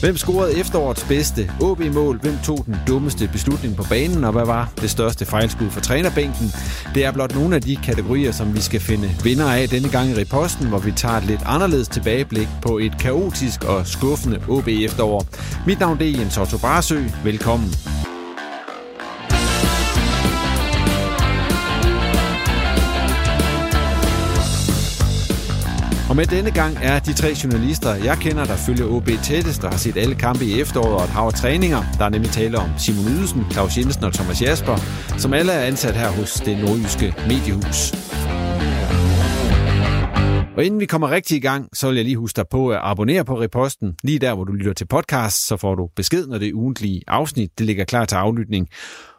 Hvem scorede efterårets bedste OB-mål? Hvem tog den dummeste beslutning på banen? Og hvad var det største fejlskud for trænerbænken? Det er blot nogle af de kategorier, som vi skal finde vinder af denne gang i reposten, hvor vi tager et lidt anderledes tilbageblik på et kaotisk og skuffende OB efterår. Mit navn er Jens Otto Barsø. Velkommen. Og med denne gang er de tre journalister, jeg kender, der følger OB tættest og har set alle kampe i efteråret og et hav af træninger. Der er nemlig tale om Simon Ydelsen, Claus Jensen og Thomas Jasper, som alle er ansat her hos det nordjyske mediehus. Og inden vi kommer rigtig i gang, så vil jeg lige huske dig på at abonnere på Reposten. Lige der, hvor du lytter til podcast, så får du besked, når det ugentlige afsnit. Det ligger klar til aflytning.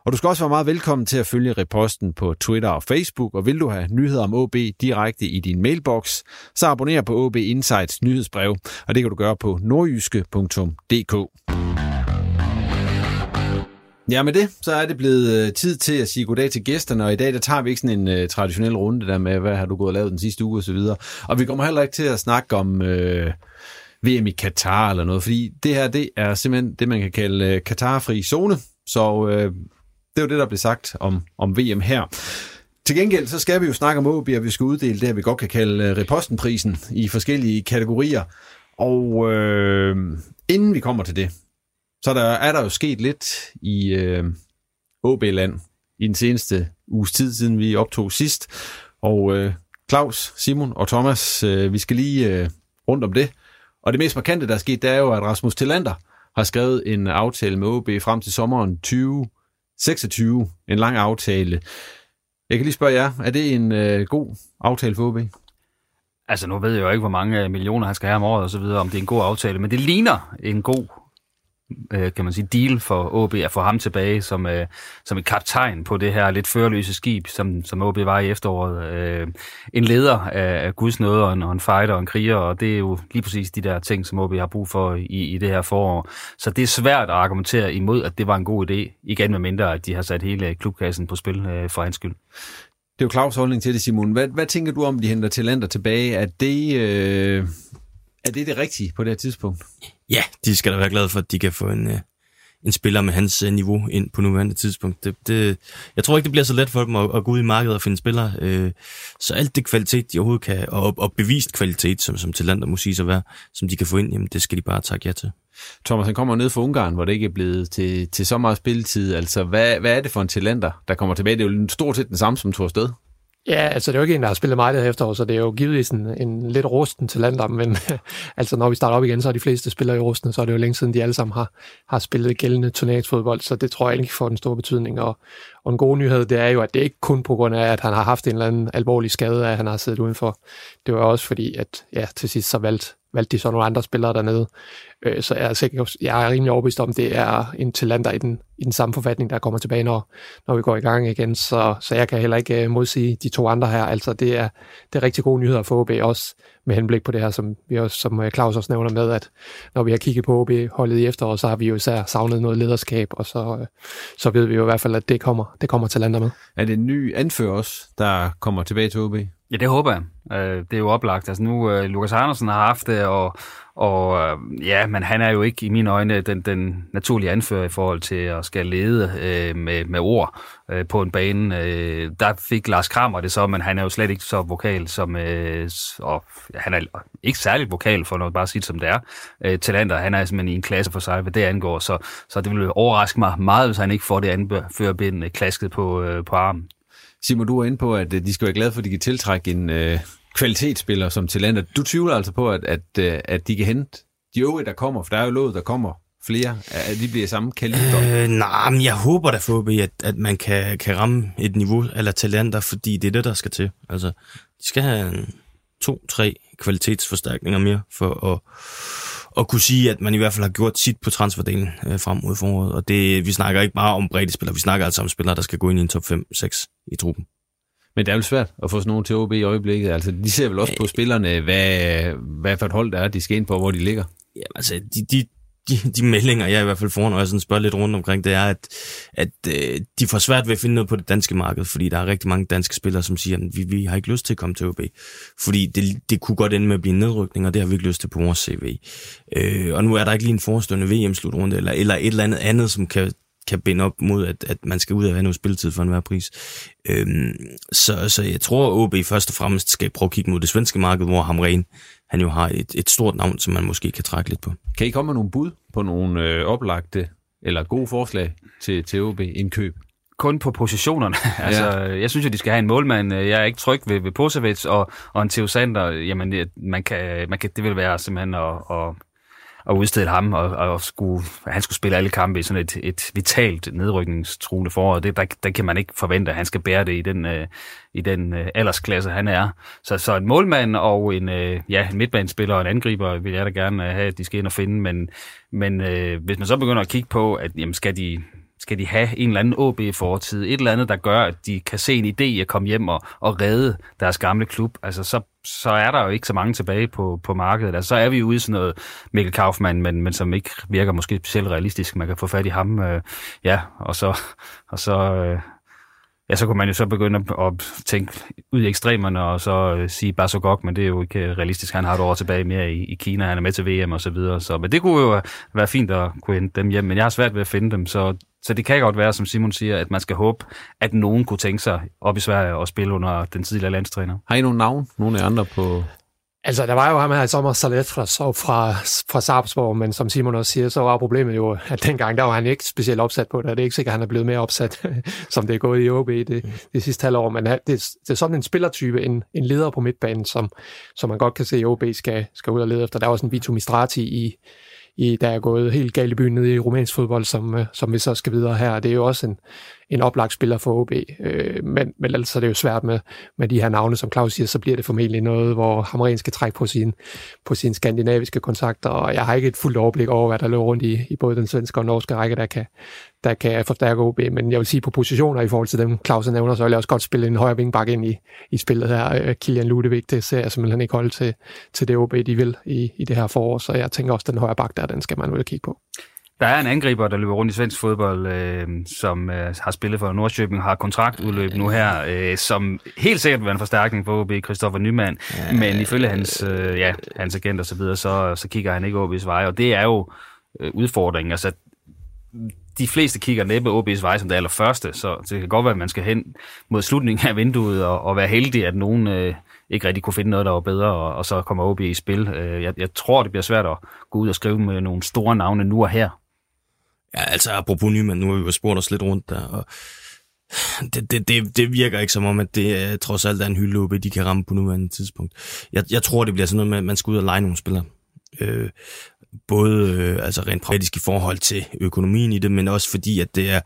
Og du skal også være meget velkommen til at følge Reposten på Twitter og Facebook, og vil du have nyheder om OB direkte i din mailbox, så abonner på OB Insights nyhedsbrev, og det kan du gøre på nordjyske.dk. Ja, med det, så er det blevet øh, tid til at sige goddag til gæsterne, og i dag der tager vi ikke sådan en uh, traditionel runde der med, hvad har du gået og lavet den sidste uge osv. Og, og vi kommer heller ikke til at snakke om øh, uh, VM i Katar eller noget, fordi det her, det er simpelthen det, man kan kalde uh, Katar-fri zone, så uh, det er jo det, der bliver sagt om, om VM her. Til gengæld, så skal vi jo snakke om OB, og vi skal uddele det, vi godt kan kalde uh, Repostenprisen i forskellige kategorier. Og øh, inden vi kommer til det, så der, er der jo sket lidt i øh, OB-land i den seneste uges tid, siden vi optog sidst. Og øh, Claus, Simon og Thomas, øh, vi skal lige øh, rundt om det. Og det mest markante, der er sket, det er jo, at Rasmus Tillander har skrevet en aftale med OB frem til sommeren 2026. En lang aftale. Jeg kan lige spørge jer, er det en øh, god aftale for OB? Altså, nu ved jeg jo ikke, hvor mange millioner han skal have om året og så videre, om det er en god aftale, men det ligner en god øh, kan man sige, deal for OB at få ham tilbage som, øh, som et kaptajn på det her lidt førerløse skib, som, som OB var i efteråret. Øh, en leder af, af Guds nåde og en, og en fighter og en kriger, og det er jo lige præcis de der ting, som OB har brug for i, i det her forår. Så det er svært at argumentere imod, at det var en god idé, igen med mindre, at de har sat hele klubkassen på spil øh, for hans skyld. Det er jo Claus' holdning til det, Simon. Hvad, hvad tænker du om, de henter talenter tilbage? Er det, øh, er det det rigtige på det her tidspunkt? Ja, de skal da være glade for, at de kan få en, en spiller med hans niveau ind på nuværende tidspunkt. Det, det, jeg tror ikke, det bliver så let for dem at, at gå ud i markedet og finde spillere. Øh, så alt det kvalitet, de overhovedet kan, og, og bevist kvalitet, som, som Talander må sige sig være, som de kan få ind, jamen det skal de bare takke ja til. Thomas, han kommer ned fra Ungarn, hvor det ikke er blevet til, til så meget spilletid. Altså, hvad, hvad er det for en talenter, der kommer tilbage? Det er jo stort set den samme, som tog afsted. Ja, altså det er jo ikke en, der har spillet meget det her efterår, så det er jo givetvis en, en lidt rusten til lander, men altså når vi starter op igen, så er de fleste spillere i rusten, så er det jo længe siden, de alle sammen har, har spillet gældende turneringsfodbold, så det tror jeg ikke får den store betydning. Og, og en god nyhed, det er jo, at det ikke kun på grund af, at han har haft en eller anden alvorlig skade, at han har siddet udenfor. Det var også fordi, at ja, til sidst så valgte valgte de så nogle andre spillere dernede. Øh, så jeg er, sikker, jeg er rimelig overbevist om, det er en talenter i den, i den samme forfatning, der kommer tilbage, når, når vi går i gang igen. Så, så jeg kan heller ikke øh, modsige de to andre her. Altså, det er, det er rigtig gode nyheder for OB, også med henblik på det her, som, vi også, som øh, Claus også nævner med, at når vi har kigget på OB-holdet i efteråret, så har vi jo især savnet noget lederskab, og så, øh, så ved vi jo i hvert fald, at det kommer, det kommer talenter med. Er det en ny anfører også, der kommer tilbage til OB? Ja, det håber jeg. Øh, det er jo oplagt. Altså nu, øh, Lukas Andersen har haft det, og, og øh, ja, men han er jo ikke i mine øjne den, den naturlige anfører i forhold til at skal lede øh, med, med ord øh, på en bane. Øh, der fik Lars Kramer det så, men han er jo slet ikke så vokal som... Øh, og han er ikke særligt vokal, for noget bare sige som det er. Øh, talenter, han er simpelthen i en klasse for sig, hvad det angår, så, så det ville overraske mig meget, hvis han ikke får det anførerbind øh, klasket på, øh, på armen. Simon, du er inde på, at øh, de skal være glade for, at de kan tiltrække en øh, kvalitetsspiller som talenter. Du tvivler altså på, at, at, øh, at de kan hente de øvrige, der kommer, for der er jo lovet, der kommer flere, at de bliver samme kaliber? Øh, nej, men jeg håber da forhåbentlig, at, at man kan, kan ramme et niveau eller talenter, fordi det er det, der skal til. Altså, de skal have to-tre kvalitetsforstærkninger mere for at, at kunne sige, at man i hvert fald har gjort sit på transferdelen øh, frem mod foråret. Og det, vi snakker ikke bare om brede spillere, vi snakker altså om spillere, der skal gå ind i en top 5-6 i truppen. Men det er jo svært at få sådan nogen til OB i øjeblikket. Altså, de ser vel også på spillerne, hvad, hvad for et hold der er, de skal ind på, hvor de ligger. Ja, altså, de, de, de, de meldinger, jeg i hvert fald får, når jeg sådan spørger lidt rundt omkring, det er, at, at øh, de får svært ved at finde noget på det danske marked, fordi der er rigtig mange danske spillere, som siger, at vi, vi har ikke lyst til at komme til OB, fordi det, det kunne godt ende med at blive en nedrykning, og det har vi ikke lyst til på vores CV. Øh, og nu er der ikke lige en forestående VM-slutrunde, eller, eller et eller andet andet, som kan kan binde op mod, at, at man skal ud og have noget spilletid for enhver pris. Øhm, så, så jeg tror, at OB først og fremmest skal prøve at kigge mod det svenske marked, hvor Hamren han jo har et, et stort navn, som man måske kan trække lidt på. Kan I komme med nogle bud på nogle øh, oplagte eller gode forslag til, til OB indkøb? kun på positionerne. altså, ja. jeg synes jo, de skal have en målmand. Jeg er ikke tryg ved, ved Posevic og, og en Theo Sander. Jamen, man kan, man kan, det vil være simpelthen at, at at udstille ham, og, og skulle, han skulle spille alle kampe i sådan et, et vitalt nedrykningstruende forår. Det, der, der kan man ikke forvente, at han skal bære det i den, øh, i den øh, aldersklasse, han er. Så, så en målmand og en, øh, ja, en midtbanespiller og en angriber vil jeg da gerne øh, have, at de skal ind og finde, men, men øh, hvis man så begynder at kigge på, at jamen, skal de skal de have en eller anden OB-fortid, et eller andet, der gør, at de kan se en idé at komme hjem og, og redde deres gamle klub, altså så, så er der jo ikke så mange tilbage på, på markedet. Altså, så er vi ude i sådan noget Mikkel Kaufmann, men, men som ikke virker måske specielt realistisk. Man kan få fat i ham, øh, ja, og så, og så øh, ja, så kunne man jo så begynde at tænke ud i ekstremerne og så øh, sige bare så godt, men det er jo ikke øh, realistisk. Han har et år tilbage mere i, i Kina, han er med til VM og så videre. Så, men det kunne jo øh, være fint at kunne hente dem hjem, men jeg har svært ved at finde dem, så, så det kan godt være, som Simon siger, at man skal håbe, at nogen kunne tænke sig op i Sverige og spille under den tidligere landstræner. Har I nogle navn? Nogle af andre på Altså, der var jo ham her i sommer, Salet fra, fra, fra Sarpsborg, men som Simon også siger, så var problemet jo, at dengang, der var han ikke specielt opsat på det, og det er ikke sikkert, at han er blevet mere opsat, som det er gået i OB det, det sidste halvår, men det, det er sådan en spillertype, en, en leder på midtbanen, som, som man godt kan se, at OB skal, skal ud og lede efter. Der er også en Vito Mistrati i, i, der er gået helt galt i byen nede i rumænsk fodbold, som, øh, som vi så skal videre her. Det er jo også en, en oplagt spiller for OB, øh, men, men ellers er det jo svært med, med de her navne, som Claus siger, så bliver det formentlig noget, hvor Hamren skal trække på sine på sin skandinaviske kontakter, og jeg har ikke et fuldt overblik over, hvad der løber rundt i, i både den svenske og norske række, der kan, der kan forstærke OB, men jeg vil sige på positioner i forhold til dem, Claus nævner, så vil jeg også godt spille en højre vingbakke ind i, i spillet her. Øh, Kilian Ludevig, det ser jeg simpelthen ikke holde til, til det OB, de vil i, i det her forår, så jeg tænker også, at den højre bak der, den skal man vel kigge på. Der er en angriber, der løber rundt i svensk fodbold, øh, som øh, har spillet for Nordsjøbing, har kontraktudløb nu her, øh, som helt sikkert vil være en forstærkning for OB, Christoffer Nyman. Ja, men ifølge hans, øh, ja, hans agent og så videre, så, så kigger han ikke OB's vej, og det er jo øh, udfordringen. Altså, de fleste kigger næppe OB's vej som det allerførste, så det kan godt være, at man skal hen mod slutningen af vinduet og, og være heldig, at nogen øh, ikke rigtig kunne finde noget, der var bedre, og, og så kommer OB i spil. Øh, jeg, jeg tror, det bliver svært at gå ud og skrive med nogle store navne nu og her. Ja, altså apropos Nyman, nu har vi jo spurgt os lidt rundt der, og det, det, det, det virker ikke som om, at det øh, trods alt er en hyldeluppe, de kan ramme på nuværende tidspunkt. Jeg, jeg tror, det bliver sådan noget med, at man skal ud og lege nogle spillere. Øh, både øh, altså rent praktisk i forhold til økonomien i det, men også fordi, at det er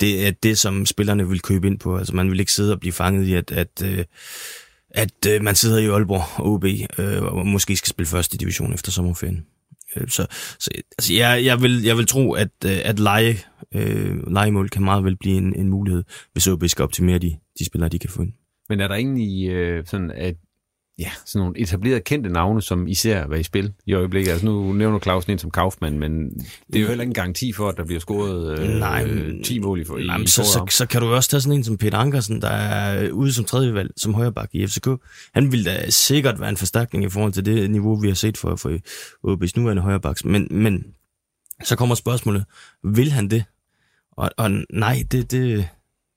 det, er det som spillerne vil købe ind på. Altså man vil ikke sidde og blive fanget i, at, at, øh, at øh, man sidder i Aalborg og OB øh, og måske skal spille første division efter sommerferien. Øh, så, så altså, jeg, jeg, vil, jeg vil tro, at, øh, at lege, øh, legemål kan meget vel blive en, en mulighed, hvis OB skal optimere de, de spillere, de kan få ind. Men er der egentlig øh, sådan, at ja, sådan nogle etablerede kendte navne, som især var i spil i øjeblikket. Altså nu nævner Clausen ind som Kaufmann, men det er jo heller ikke en garanti for, at der bliver scoret øh, nej, 10 mål i, for, nej, i så, så, så, kan du også tage sådan en som Peter Ankersen, der er ude som tredje valg, som højreback i FCK. Han vil da sikkert være en forstærkning i forhold til det niveau, vi har set for, for OB's nuværende højrebacks. Men, men så kommer spørgsmålet, vil han det? Og, og nej, det, det,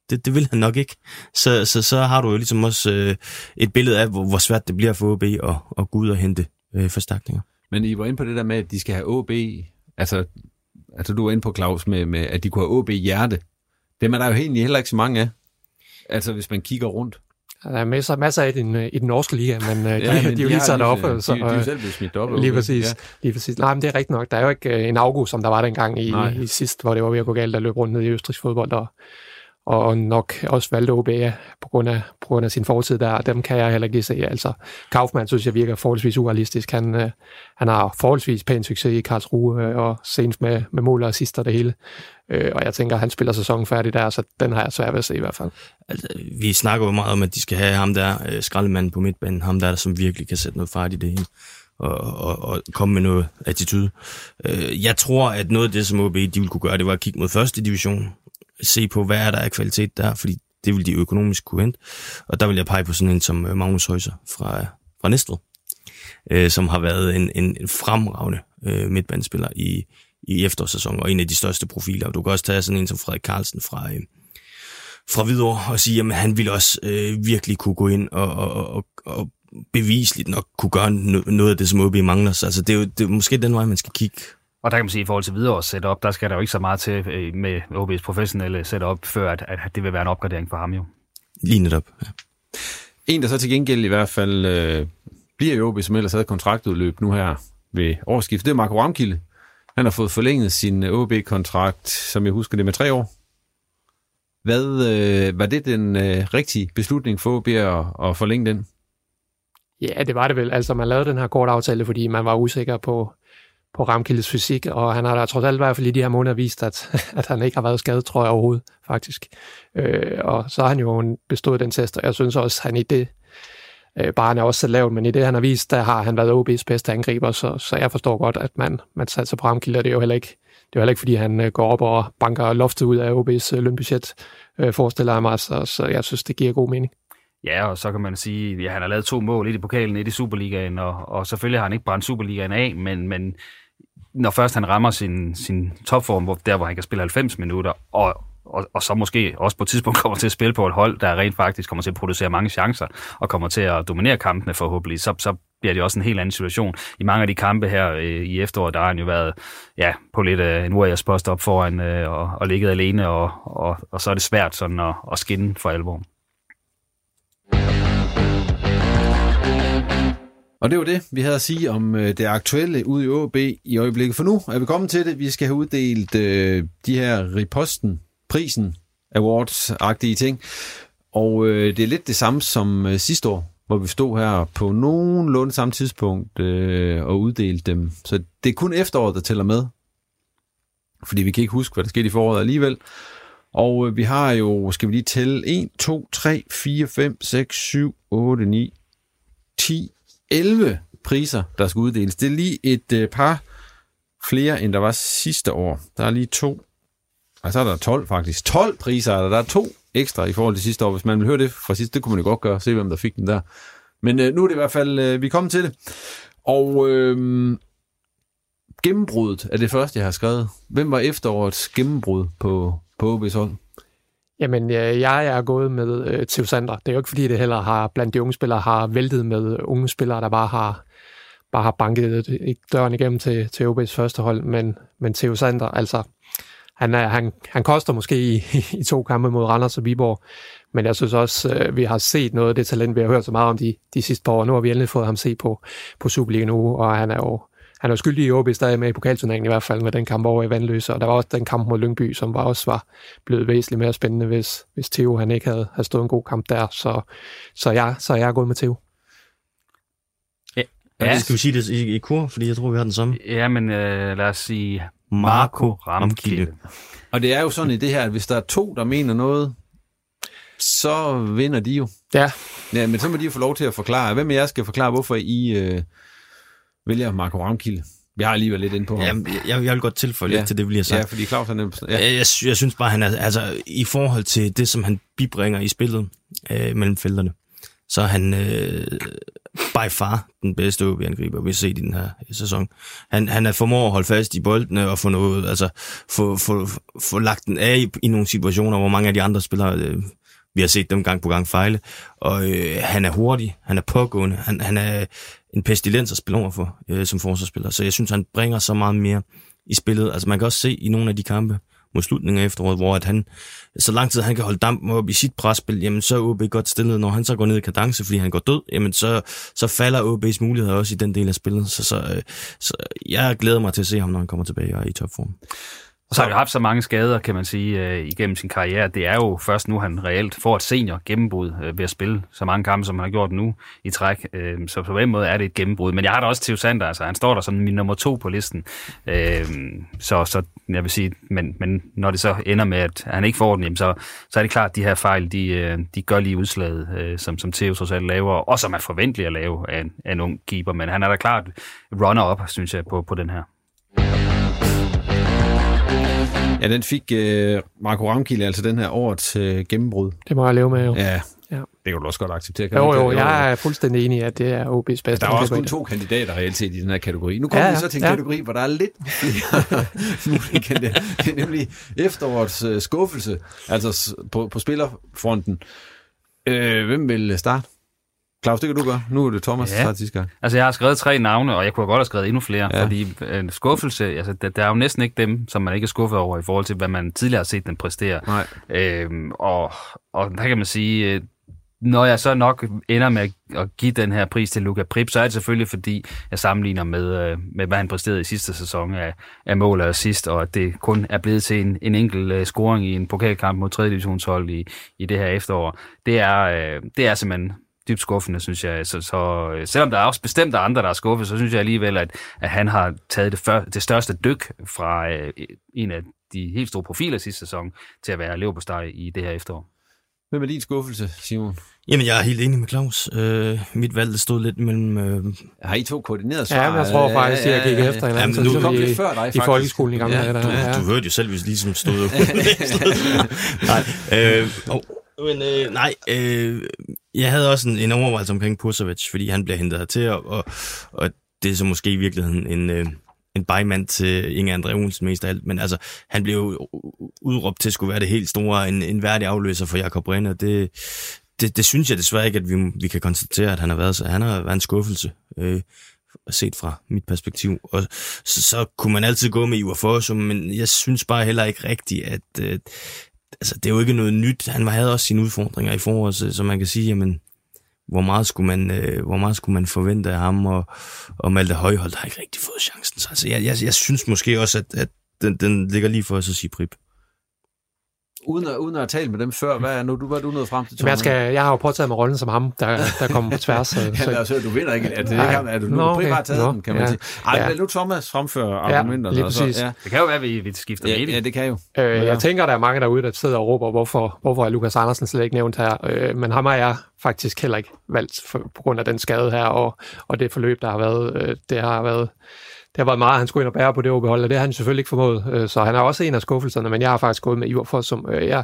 det, det vil han nok ikke. Så, så, så har du jo ligesom også øh, et billede af, hvor, hvor svært det bliver for OB at, at gå ud og hente øh, forstærkninger. Men I var inde på det der med, at de skal have OB, altså, altså du var inde på, Claus, med, med at de kunne have OB hjerte. Dem er der jo egentlig heller ikke så mange af, altså hvis man kigger rundt. Der er masser, masser af i den, i den norske liga, men ja, de, men de er jo lige op. Så, de, de er jo selv blevet smidt op. Lige præcis, ja. lige præcis. Nej, men det er rigtigt nok. Der er jo ikke en august, som der var dengang i, i sidst, hvor det var ved at gå galt, der løb rundt ned i østrigs fodbold, og og nok også valgte OBA på grund af, på grund af sin fortid der. Dem kan jeg heller ikke se. Altså, Kaufmann synes jeg virker forholdsvis urealistisk. Han, øh, han har forholdsvis pæn succes i Karlsruhe, øh, og senest med, med mål og assister det hele. Øh, og jeg tænker, at han spiller sæsonen færdig der, så den har jeg svært ved at se i hvert fald. Altså, vi snakker jo meget om, at de skal have ham der, øh, skraldemanden på midtbanen, ham der, som virkelig kan sætte noget fart i det hele og, og, og komme med noget attitude. Øh, jeg tror, at noget af det, som OB de ville kunne gøre, det var at kigge mod første division, se på, hvad er der af kvalitet der, fordi det vil de økonomisk kunne hente. Og der vil jeg pege på sådan en som øh, Magnus Højser fra, øh, fra Næstved, øh, som har været en, en, en fremragende øh, midtbandspiller i, i efterårssæsonen, og en af de største profiler. Du kan også tage sådan en som Frederik Carlsen fra, øh, fra Hvidovre og sige, at han ville også øh, virkelig kunne gå ind og, og, og, og bevisligt nok kunne gøre noget af det, som OB mangler. Så altså, det, er jo, det er måske den vej, man skal kigge og der kan man sige, at i forhold til videre setup, der skal der jo ikke så meget til øh, med OB's professionelle setup, før at, at det vil være en opgradering for ham jo. Lige netop, ja. En, der så til gengæld i hvert fald øh, bliver i OB, som ellers havde kontraktudløb nu her ved årsskiftet, det er Marco Ramkilde. Han har fået forlænget sin OB-kontrakt, som jeg husker det, med tre år. Hvad, øh, var det den øh, rigtige beslutning for OB at, at forlænge den? Ja, det var det vel. Altså, man lavede den her kort aftale, fordi man var usikker på, på Ramkildes fysik, og han har da trods alt i hvert fald i de her måneder vist, at, at han ikke har været skadet, tror jeg overhovedet, faktisk. Øh, og så har han jo bestået den test, og jeg synes også, at han i det, øh, bare han er også så lavt, men i det, han har vist, der har han været OB's bedste angriber, så, så jeg forstår godt, at man, man satser på Ramkilde, og det er jo heller ikke, det er jo heller ikke, fordi han øh, går op og banker loftet ud af OB's øh, lønbudget, øh, forestiller jeg mig, så, så jeg synes, det giver god mening. Ja, og så kan man sige, at ja, han har lavet to mål, et i pokalen, et i Superligaen, og, og selvfølgelig har han ikke brændt Superligaen af, men, men når først han rammer sin, sin topform, hvor, der hvor han kan spille 90 minutter, og, og, og så måske også på et tidspunkt kommer til at spille på et hold, der rent faktisk kommer til at producere mange chancer, og kommer til at dominere kampene forhåbentlig, så, så bliver det også en helt anden situation. I mange af de kampe her øh, i efteråret, der har han jo været ja, på lidt øh, en Warriors post op foran øh, og, og ligget alene, og, og, og så er det svært sådan at, at skinne for alvor. Og det var det, vi havde at sige om øh, det aktuelle ude i OB i øjeblikket. For nu er vi kommet til det. Vi skal have uddelt øh, de her Riposten, prisen, awards-agtige ting. Og øh, det er lidt det samme som øh, sidste år, hvor vi stod her på nogenlunde samme tidspunkt øh, og uddelte dem. Så det er kun efteråret, der tæller med. Fordi vi kan ikke huske, hvad der skete i foråret alligevel. Og øh, vi har jo, skal vi lige tælle, 1, 2, 3, 4, 5, 6, 7, 8, 9, 10, 11 priser, der skal uddeles. Det er lige et øh, par flere, end der var sidste år. Der er lige to. Og så er der 12 faktisk. 12 priser er der. Der er to ekstra i forhold til sidste år. Hvis man vil høre det fra sidste, det kunne man jo godt gøre. Se, hvem der fik den der. Men øh, nu er det i hvert fald, øh, vi er kommet til det. Og øh, gennembruddet er det første, jeg har skrevet. Hvem var efterårets gennembrud på, på OB's hold? Jamen, øh, jeg er gået med øh, Theo Sander. Det er jo ikke, fordi det heller har blandt de unge spillere har væltet med unge spillere, der bare har, bare har banket øh, døren igennem til, til OB's første hold, men, men Theo Sander, altså, han, er, han, han koster måske i, i to kampe mod Randers og Viborg, men jeg synes også, øh, vi har set noget af det talent, vi har hørt så meget om de, de sidste par år. Nu har vi endelig fået ham se på, på Superligaen nu, og han er jo han er jo skyldig i OB stadig med i pokalturneringen i hvert fald med den kamp over i Vandløse, og der var også den kamp mod Lyngby, som var også var blevet væsentligt mere spændende, hvis, hvis Theo han ikke havde, havde stået en god kamp der. Så, så, jeg, så jeg er gået med Theo. Ja. ja. Skal vi sige det i, i kur, fordi jeg tror, vi har den samme? Ja, men øh, lad os sige Marco Ramkilde. Og det er jo sådan i det her, at hvis der er to, der mener noget, så vinder de jo. Ja. Ja, men så må de jo få lov til at forklare. Hvem af jer skal forklare, hvorfor I øh, vælger Marco Ramkilde? Vi har alligevel lidt ind på ham. Ja, jeg, jeg vil godt tilføje ja. lidt til det, vi har sagt. Ja, fordi Claus er nemt. Ja. Jeg, jeg, jeg synes bare, han er, altså, i forhold til det, som han bibringer i spillet øh, mellem felterne, så er han øh, by far den bedste OB-angriber, vi har set i den her sæson. Han, han er formået at holde fast i boldene og få noget, altså få, få, få lagt den af i, i nogle situationer, hvor mange af de andre spillere, øh, vi har set dem gang på gang fejle. Og øh, han er hurtig, han er pågående, han, han er en pestilens at spille over for øh, som forsvarsspiller. Så jeg synes, han bringer så meget mere i spillet. Altså man kan også se i nogle af de kampe, mod slutningen af efteråret, hvor at han, så lang tid han kan holde dampen op i sit presspil, jamen så er OB godt stillet. Når han så går ned i kadence, fordi han går død, jamen så, så falder OB's muligheder også i den del af spillet. Så, så, øh, så jeg glæder mig til at se ham, når han kommer tilbage og er i topform. Og så har han haft så mange skader, kan man sige, øh, igennem sin karriere. Det er jo først nu, han reelt får et senior gennembrud øh, ved at spille så mange kampe, som han har gjort nu i træk. Øh, så på den måde er det et gennembrud. Men jeg har da også Theo Sander, altså han står der som min nummer to på listen. Øh, så, så jeg vil sige, men, men når det så ender med, at han ikke får den, jamen så, så er det klart, at de her fejl, de, øh, de gør lige udslaget, øh, som, som Theo trods alt laver, og som er forventeligt at lave af en, af en ung keeper. Men han er da klart runner-up, synes jeg, på, på den her. Ja, den fik uh, Marco Ramkilde, altså den her årets uh, gennembrud. Det må jeg leve med, jo. Ja, ja. det kan du også godt acceptere. Kan jo, jo, jeg er fuldstændig enig i, at det er OB's bedste. Ja, der er også kun to kandidater reelt set i den her kategori. Nu kommer ja, vi så til en ja. kategori, hvor der er lidt mulige kandidater. Det er nemlig efterårets uh, skuffelse, altså på, på spillerfronten. Uh, hvem vil starte? Claus, det kan du gøre. Nu er det Thomas, ja. der sidste gang. Altså, jeg har skrevet tre navne, og jeg kunne godt have skrevet endnu flere, ja. fordi en skuffelse, altså, der, der er jo næsten ikke dem, som man ikke er skuffet over i forhold til, hvad man tidligere har set den præstere. Nej. Øhm, og, og der kan man sige, øh, når jeg så nok ender med at give den her pris til Luca Prip, så er det selvfølgelig, fordi jeg sammenligner med, øh, med hvad han præsterede i sidste sæson af, af mål og assist, og at det kun er blevet til en, en enkelt scoring i en pokalkamp mod 3. divisionshold i, i det her efterår. Det er, det er simpelthen dybt skuffende, synes jeg. Så, så selvom der er også bestemt andre, der er skuffet, så synes jeg alligevel, at, at han har taget det, før, det største dyk fra øh, en af de helt store profiler sidste sæson til at være leverpostej i det her efterår. Hvem er din skuffelse, Simon? Jamen, jeg er helt enig med Claus. Øh, mit valg stod lidt mellem... Øh... Har I to koordineret svar? Ja, men jeg tror faktisk, at jeg gik efter en anden. Du kom lidt før dig, faktisk. I folkeskolen i gamle ja, dage. Du, ja. du hørte jo selv, hvis ligesom stod... nej, øh, oh, men øh, nej, øh, jeg havde også en, en overvejelse omkring Pusovic, fordi han bliver hentet hertil, og, og, og det er så måske i virkeligheden en, øh, en bymand til Inge André Olsen mest af alt, men altså, han blev jo udråbt til at skulle være det helt store, en, en værdig afløser for Jakob Rene, og det, det, det synes jeg desværre ikke, at vi, vi kan konstatere, at han har været så. Han har været en skuffelse. Øh, set fra mit perspektiv. Og så, så kunne man altid gå med Ivar Fossum, men jeg synes bare heller ikke rigtigt, at, øh, altså, det er jo ikke noget nyt. Han havde også sine udfordringer i foråret, så, så man kan sige, jamen, hvor meget skulle man, øh, hvor meget skulle man forvente af ham, og, og Malte Højhold har ikke rigtig fået chancen. Så altså, jeg, jeg, jeg synes måske også, at, at den, den ligger lige for os at sige Prip. Uden at, uden at have talt med dem før, hvad er nu, du, hvad er du nået frem til, Thomas? Jeg, skal, jeg har jo påtaget mig rollen som ham, der, der kommer på tværs. Så, ja, altså, du vinder ikke. Er det, ikke, er du nu Nå, okay. taget Nå, den, kan man ja. sige. Ej, ja. nu Thomas fremfører argumenter. Ja, lige Så, ja. Det kan jo være, at vi, vi skifter ja, mening. Ja, det kan jo. Øh, ja. Jeg tænker, der er mange derude, der sidder og råber, hvorfor, hvorfor er Lukas Andersen slet ikke nævnt her. Øh, men ham har jeg faktisk heller ikke valgt for, på grund af den skade her, og, og det forløb, der har været. Øh, det har været det har været meget, han skulle ind og bære på det overbehold, og det har han selvfølgelig ikke formået. Øh, så han er også en af skuffelserne, men jeg har faktisk gået med Ivar for, som øh, jeg,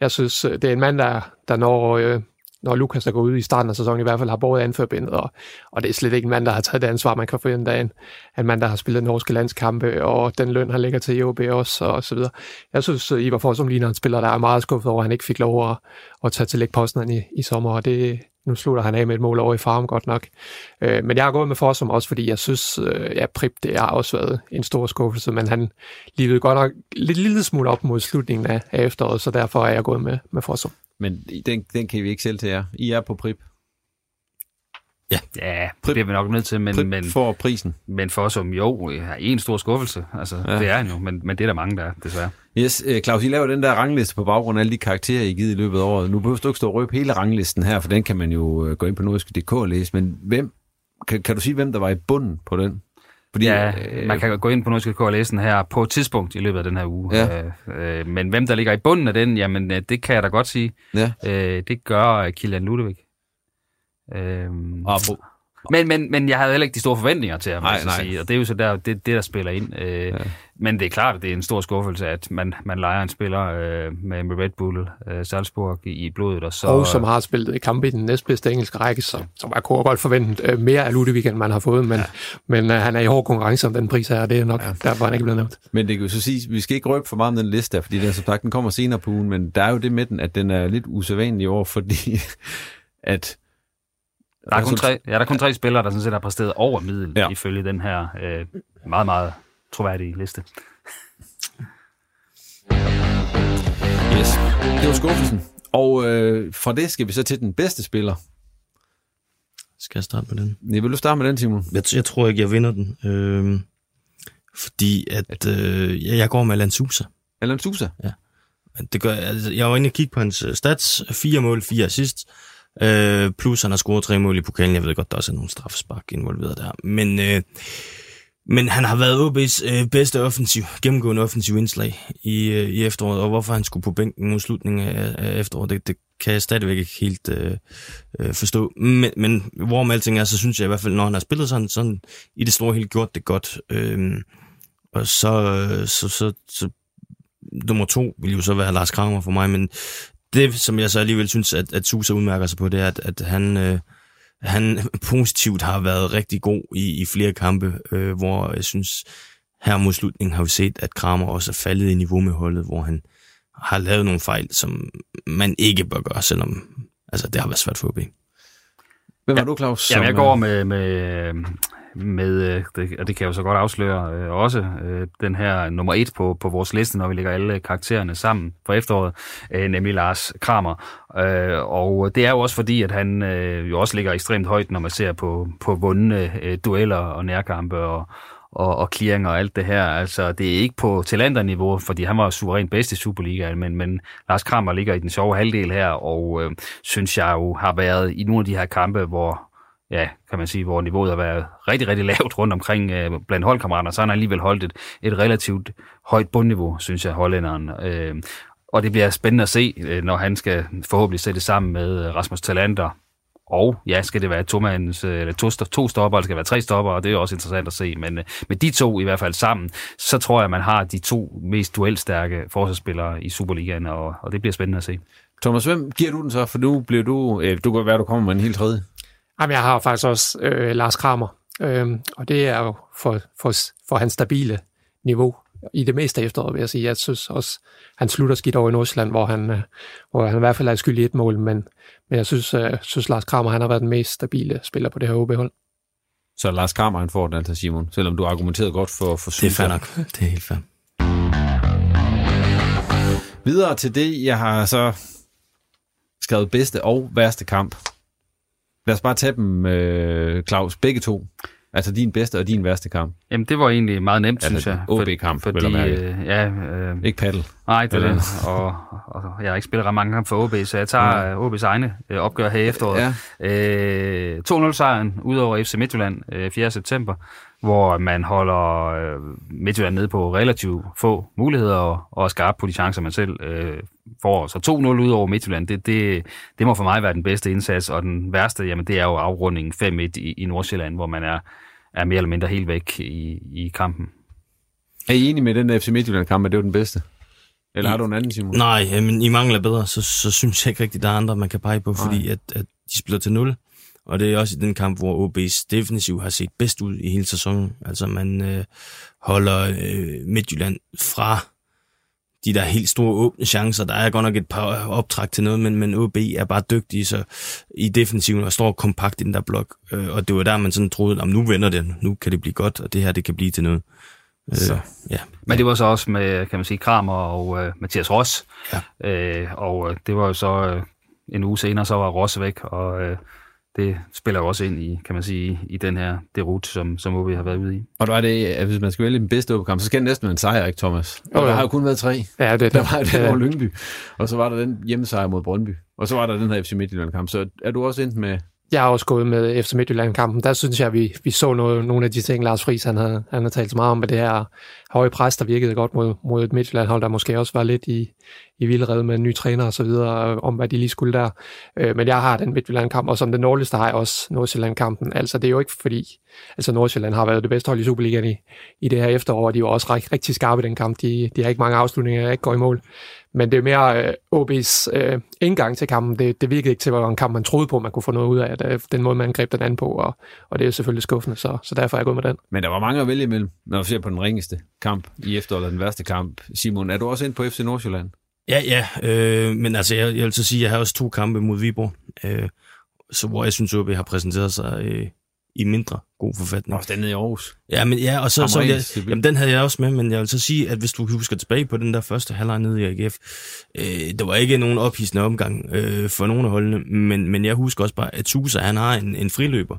jeg synes, øh, det er en mand, der, der når, øh, når Lukas er gået ud i starten af sæsonen, i hvert fald har båret anførbindet, og, og det er slet ikke en mand, der har taget det ansvar, man kan få en dag. En, en mand, der har spillet norske landskampe, og den løn, han ligger til EOB også, og så videre. Jeg synes, Ivar for som ligner en spiller, der er meget skuffet over, at han ikke fik lov at, at tage til lægposten i, i sommer, og det, nu slutter han af med et mål over i farm godt nok. Øh, men jeg har gået med Fossum også, fordi jeg synes, øh, ja, Prip, det har også været en stor skuffelse, men han livede godt nok lidt lille smule op mod slutningen af, af efteråret, så derfor er jeg gået med, med Fossum. Men den, den kan vi ikke sælge til jer. I er på Prip. Ja, ja det er vi nok nødt til, men, Prip men, for prisen. men for som jo er en stor skuffelse. Altså, Ja. det er han jo, men, men det er der mange, der er, desværre. Yes, øh, Claus, I laver den der rangliste på baggrund af alle de karakterer, I givet i løbet af året. Nu behøver du ikke stå og røbe hele ranglisten her, for den kan man jo øh, gå ind på nordisk.dk og læse. Men hvem, kan, kan du sige, hvem der var i bunden på den? Fordi, ja, øh, man kan gå ind på Nordisk og læse den her på et tidspunkt i løbet af den her uge. Ja. Øh, men hvem der ligger i bunden af den, jamen det kan jeg da godt sige. Ja. Øh, det gør Kilian Ludvig. Øh, Og, men, men, men jeg havde heller ikke de store forventninger til ham, Nej. Sige, og det er jo så der, det, det der spiller ind. Øh, ja. Men det er klart, at det er en stor skuffelse, at man, man leger en spiller øh, med, med Red Bull øh, Salzburg i, blodet. Og, så, og som har spillet i kampe i den næstbedste engelske række, så, som er godt forventet øh, mere af Ludvig, end man har fået, men, ja. men øh, han er i hård konkurrence om den pris her, og det er nok ja. derfor, han ikke blevet nævnt. Men det kan jo så sige, vi skal ikke røbe for meget om den liste, her, fordi den, som sagt, den kommer senere på ugen, men der er jo det med den, at den er lidt usædvanlig i år, fordi at Der er, kun tre, ja, der er kun tre spillere, der sådan set har præsteret over middel, Ja. ifølge den her øh, meget, meget troværdige liste. Yes. Det var skuffelsen. Og øh, fra det skal vi så til den bedste spiller. Skal jeg starte med den? Ja, vil du starte med den, Simon? Jeg, jeg tror ikke, jeg vinder den. Øh, fordi at øh, jeg, jeg går med Alan Sousa. Alan Sousa? Ja. Det gør, altså, jeg var inde og kigge på hans øh, stats. Fire mål, fire assist. Øh, plus han har scoret tre mål i pokalen. Jeg ved godt, der også er nogle straffespark involveret der. Men, øh, men han har været OB's øh, bedste offensiv, gennemgående offensiv indslag i, øh, i efteråret. Og hvorfor han skulle på bænken mod slutningen af, af efteråret, det, det kan jeg stadigvæk ikke helt øh, øh, forstå. Men, men hvorom alting er, så synes jeg i hvert fald, når han har spillet sådan, sådan i det store hele gjort det godt. Øh, og så, øh, så, så, så nummer to vil jo så være Lars Kramer for mig, men det, som jeg så alligevel synes, at, at Susa udmærker sig på, det er, at, at han, øh, han positivt har været rigtig god i, i flere kampe, øh, hvor jeg synes, her mod slutningen har vi set, at Kramer også er faldet i niveau med holdet, hvor han har lavet nogle fejl, som man ikke bør gøre, selvom altså, det har været svært for OB. Hvem er du, Claus? Jamen, jeg går øh, med, med, med øh, det, og det kan jeg jo så godt afsløre, øh, også øh, den her nummer et på, på vores liste, når vi lægger alle karaktererne sammen for efteråret, øh, nemlig Lars Kramer. Øh, og det er jo også fordi, at han øh, jo også ligger ekstremt højt, når man ser på, på vundne øh, dueller og nærkampe og, og, og clearing og alt det her. Altså, det er ikke på talenterniveau, fordi han var suveræn bedst i Superligaen, men, men Lars Kramer ligger i den sjove halvdel her, og øh, synes jeg jo har været i nogle af de her kampe, hvor ja, kan man sige, hvor niveauet har været rigtig, rigtig lavt rundt omkring øh, blandt holdkammerater, så har han alligevel holdt et, et relativt højt bundniveau, synes jeg, hollænderen. Øh, og det bliver spændende at se, øh, når han skal forhåbentlig sætte det sammen med øh, Rasmus Talander. Og ja, skal det være to, mands, øh, eller to, sto- to stopper, eller skal det være tre stopper, og det er også interessant at se. Men øh, med de to i hvert fald sammen, så tror jeg, man har de to mest duelstærke forsvarsspillere i Superligaen, og, og det bliver spændende at se. Thomas, hvem giver du den så? For nu bliver du... Øh, du kan være, du kommer med en helt tredje. Jamen, jeg har faktisk også øh, Lars Kramer, øh, og det er jo for, for, for hans stabile niveau i det meste af efteråret, vil jeg sige. Jeg synes også, han slutter skidt over i Nordsjælland, hvor han, øh, hvor han i hvert fald er skyld i et mål, men, men jeg synes, øh, synes Lars Kramer, han har været den mest stabile spiller på det her OB-hold. Så Lars Kramer, han får den altså, Simon. Selvom du argumenterede godt for, for Det er fair nok. Det er helt fair. Videre til det, jeg har så skrevet bedste og værste kamp. Lad os bare tage dem, øh, Claus, begge to. Altså din bedste og din værste kamp. Jamen, det var egentlig meget nemt, Altså, synes jeg. OB-kamp, vel fordi, øh, ja, øh, Ikke paddle. Nej, det er det. Og, og, jeg har ikke spillet ret mange kampe for OB, så jeg tager ja. OB's egne øh, opgør her i efteråret. Ja. Øh, 2-0-sejren ud over FC Midtjylland øh, 4. september, hvor man holder øh, Midtjylland nede på relativt få muligheder og, og er skarp på de chancer, man selv øh, får. Så 2-0 ud over Midtjylland, det, det, det må for mig være den bedste indsats, og den værste, jamen det er jo afrundingen 5-1 i, i Nordsjælland, hvor man er, er mere eller mindre helt væk i, i kampen. Er I enige med den der FC Midtjylland-kamp, at det var den bedste? Eller har du en anden, Simon? Nej, øh, men I mangler bedre, så, så synes jeg ikke rigtigt, der er andre, man kan pege på, fordi at, at de spiller til 0. Og det er også i den kamp, hvor OB's defensiv har set bedst ud i hele sæsonen. Altså man øh, holder øh, Midtjylland fra de der helt store åbne chancer. Der er godt nok et par optræk til noget, men, men OB er bare dygtige så i defensiven og står kompakt i den der blok. Øh, og det var der, man sådan troede, at nu vender det, nu kan det blive godt, og det her, det kan blive til noget. Så. Øh, ja. Men det var så også med, kan man sige, Kramer og øh, Mathias Ross. Ja. Øh, og øh, det var jo så øh, en uge senere, så var Ross væk, og øh, det spiller jo også ind i, kan man sige, i den her derut, som, som OB har været ude i. Og der er det, at hvis man skal vælge den bedste åbekamp, så skal det næsten være en sejr, ikke Thomas? Og der jo. har jo kun været tre. Ja, det er Der det. var den Ja. over Lyngby, og så var der den hjemmesejr mod Brøndby, og så var der den her FC Midtjylland-kamp. Så er du også ind med... Jeg har også gået med FC Midtjylland-kampen. Der synes jeg, at vi, vi så noget, nogle af de ting, Lars Friis han havde, han havde talt så meget om, med det her høje pres, der virkede godt mod, mod et Midtjylland-hold, der måske også var lidt i, i vildrede med en ny træner og så videre, øh, om hvad de lige skulle der. Øh, men jeg har den Midtjylland-kamp, og som den nordligste har jeg også Nordsjælland-kampen. Altså det er jo ikke fordi, altså Nordsjælland har været det bedste hold i Superligaen i, i det her efterår, og de var også rigtig, rigtig skarpe i den kamp. De, de har ikke mange afslutninger, der ikke går i mål. Men det er mere øh, OB's øh, indgang til kampen. Det, det virkede ikke til at være en kamp, man troede på, man kunne få noget ud af. Det, den måde, man greb den an på, og, og det er jo selvfølgelig skuffende, så, så derfor er jeg gået med den. Men der var mange at vælge imellem, når vi ser på den ringeste kamp i efteråret, eller den værste kamp. Simon, er du også ind på FC Nordsjælland? Ja, ja, øh, men altså, jeg, jeg vil så sige, at jeg har også to kampe mod Viborg, øh, så hvor jeg synes, at OB har præsenteret sig øh, i mindre god forfatning. Også den i Aarhus. Ja, men ja, og så, så jeg, jamen, den havde jeg også med, men jeg vil så sige, at hvis du husker tilbage på den der første halvleg nede i AGF, øh, der var ikke nogen ophidsende omgang øh, for nogen af holdene, men, men jeg husker også bare, at Tusa, han har en, en friløber,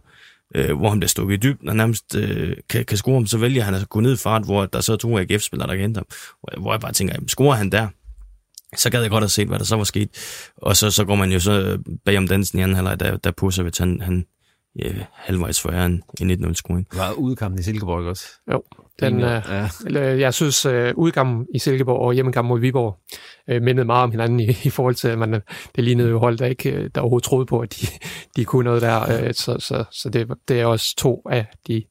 øh, hvor han bliver stukket i dybden, og nærmest øh, kan, kan score ham, så vælger han at gå ned i fart, hvor der så er to AGF-spillere, der kan hente ham. Hvor jeg, hvor jeg bare tænker, jamen, scorer han der, så gad jeg godt at se, hvad der så var sket. Og så, så går man jo så bag om dansen i anden halvleg, der, der Pusovic, han, han ja, halvvejs for en, en 1-0-scoring. Var udkampen i Silkeborg også? Jo, den, Ja. øh, ja. jeg synes, øh, udkampen i Silkeborg og hjemmekampen mod Viborg øh, mindede meget om hinanden i, i forhold til, at man, øh, det lignede jo hold, der ikke øh, der overhovedet troede på, at de, de kunne noget der. Øh, så så, så det, det er også to af de,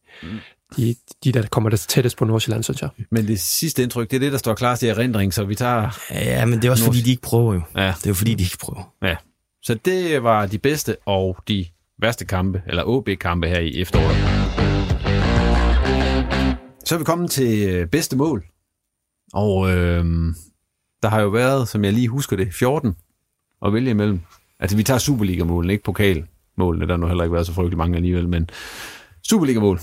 de, de der kommer der tættest på Nordsjælland, synes jeg. Men det sidste indtryk, det er det, der står klar til erindring, så vi tager... Ja, men det er også fordi, de ikke prøver jo. Ja. Det er jo fordi, de ikke prøver. Ja. Så det var de bedste og de værste kampe, eller OB-kampe her i efteråret. Så er vi kommet til øh, bedste mål. Og øh, der har jo været, som jeg lige husker det, 14 at vælge imellem. Altså vi tager Superliga-målene, ikke pokalmålene, der har nu heller ikke været så frygtelig mange alligevel, men Superliga-mål.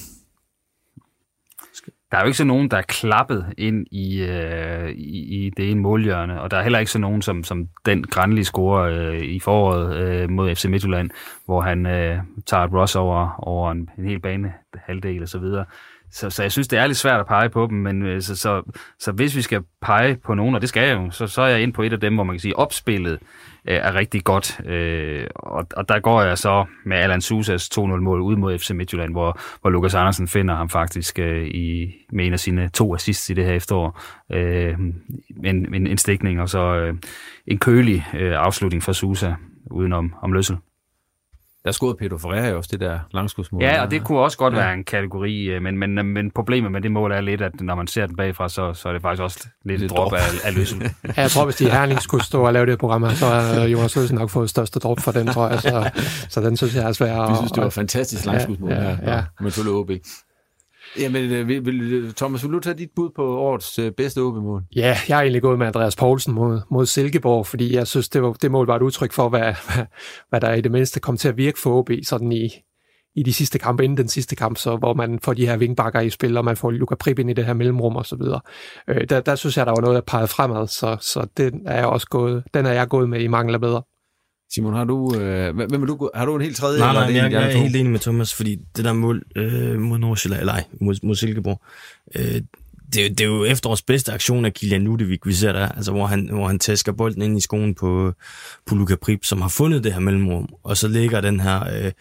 Der er jo ikke så nogen, der er klappet ind i, øh, i, i det ene målhjørne, og der er heller ikke så nogen, som, som den grænlige score øh, i foråret øh, mod FC Midtjylland, hvor han øh, tager et rush over, over en, en hel bane, halvdel og så videre. Så, så jeg synes, det er lidt svært at pege på dem, men øh, så, så, så hvis vi skal pege på nogen, og det skal jeg jo, så, så er jeg ind på et af dem, hvor man kan sige, opspillet øh, er rigtig godt. Øh, og, og der går jeg så med Alan Sousas 2-0-mål ud mod FC Midtjylland, hvor, hvor Lukas Andersen finder ham faktisk øh, i, med en af sine to assists i det her efterår. Øh, en, en, en stikning, og så øh, en kølig øh, afslutning fra Sousa udenom om løssel. Der scorede Pedro Ferreira også det der langskudsmål. Ja, og det kunne også godt Ja. være en kategori, øh, men, men, men problemet med det mål er lidt, at når man ser den bagfra, så, så er det faktisk også lidt Lidt et drop drop. af, af løssel. Ja, jeg tror, hvis de Herning skulle stå og lave det program her, så har Jonas Løsen nok fået største drop for den, tror jeg. Så, så den synes jeg er svær. Vi synes, det var et fantastisk langskudsmål Ja, ja, ja. Men selvfølgelig OB. Jamen, øh, vil, vil, øh, Thomas, vil du tage dit bud på årets øh, bedste OB-mål? Ja, jeg er egentlig gået med Andreas Poulsen mod, mod Silkeborg, fordi jeg synes, det, var, det mål var et udtryk for, hvad, hvad, hvad der i det mindste kom til at virke for OB sådan i, i de sidste kampe, inden den sidste kamp, så hvor man får de her vingbakker i spil, og man får Luka Prip ind i det her mellemrum og så videre. Øh, der, der synes jeg, der var noget, der pegede fremad, så, så den er jeg også gået, den er jeg gået med i mangler bedre. Simon, har du, øh, hvem er du, har du en helt tredje? Nej, eller nej, er det jeg, jeg andre er helt enig med Thomas, fordi det der mål øh, mod Nordsjælland, eller ej, mod, mod Silkeborg, øh, det, er jo- det er jo efterårs bedste aktion af Kilian Nudevik, vi ser der, altså hvor han, hvor han tæsker bolden ind i skoen på, på Luka Prip, som har fundet det her mellemrum, og så ligger den her øh,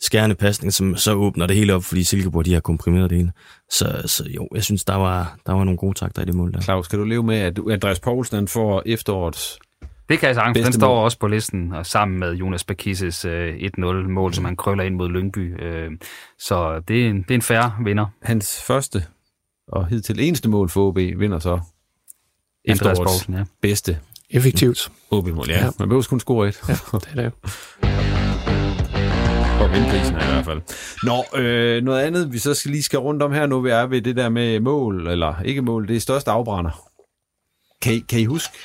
skærende pasning, som så åbner det hele op, fordi Silkeborg, de har komprimeret det hele. Så, så jo, jeg synes, der var, der var nogle gode takter i det mål der. Claus, kan du leve med, at du- Andreas Poulsen får efterårets... Det kan jeg sagtens. Den står mål. også på listen, og sammen med Jonas Bakisses øh, 1-0-mål, som han krøller ind mod Lyngby. Øh, så det er, en, det er en færre vinder. Hans første og hidtil eneste mål for OB vinder så Andreas Poulsen, ja. bedste Effektivt. OB-mål. Ja, Ja. man behøver kun score et. Ja, det er det. For at vinde prisen her i hvert fald. Nå, øh, noget andet, vi så skal lige skal rundt om her nu, vi er ved det der med mål, eller ikke mål, det er største afbrænder. Kan I, kan I huske?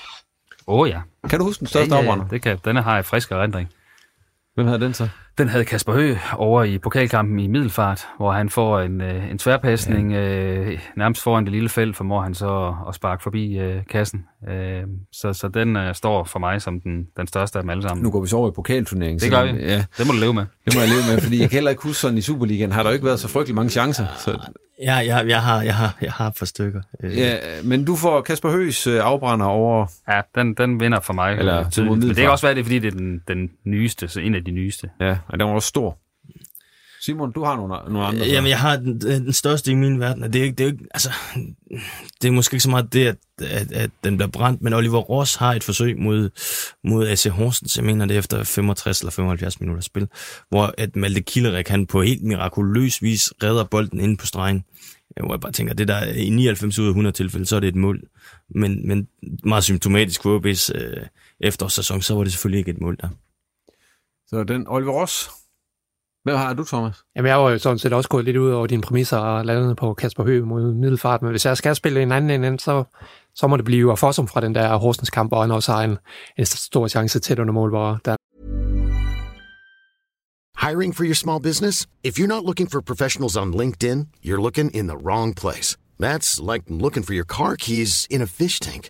Åh oh, ja. Kan du huske den største ja, ja, afbrænder? ja, det kan Den har jeg frisk erindring. Hvem havde den så? Den havde Kasper Høgh over i pokalkampen i Middelfart, hvor han får en, øh, en tværpasning ja. øh, nærmest foran det lille felt, formår han så at sparke forbi øh, kassen. Øh, så, så den øh, står for mig som den, den største af dem alle sammen. Nu går vi så over i pokalturneringen. Det gør vi. Ja. Det må du leve med. Det må jeg leve med, fordi jeg kan heller ikke huske sådan i Superligaen, har der jo ikke været så frygtelig mange chancer. Så... Ja, jeg, jeg, har, jeg, har, jeg har et par stykker. Ja, men du får Kasper Høgs afbrænder over... Ja, den, den vinder for mig. Eller. Men det kan også være, det er, fordi det er den, den nyeste, så en af de nyeste. Ja, og den var også stor. Simon, du har nogle, nogle andre. Jamen, jeg har den, den største i min verden, og det er, det er jo altså, det er måske ikke så meget det, at, at, at den bliver brændt, men Oliver Ross har et forsøg mod, mod AC Horsens, jeg mener det efter 65 eller 75 minutter spil, hvor at Malte Killerik, han på helt mirakuløs vis redder bolden inde på stregen. Hvor jeg bare tænker, det der i 99 ud af 100 tilfælde, så er det et mål. Men, men meget symptomatisk for OB's øh, efterårssæson, så var det selvfølgelig ikke et mål der. Så den Oliver Ross, hvad har du, Thomas? Jamen, jeg var jo sådan set også gået lidt ud over dine præmisser og landet på Kasper Høgh mod Middelfart, men hvis jeg skal spille en anden ende, så, så må det blive Fossum fra den der Horsens kamp, og han også har en, en stor chance tæt under mål, hvor der Hiring for your small business? If you're not looking for professionals on LinkedIn, you're looking in the wrong place. That's like looking for your car keys in a fish tank.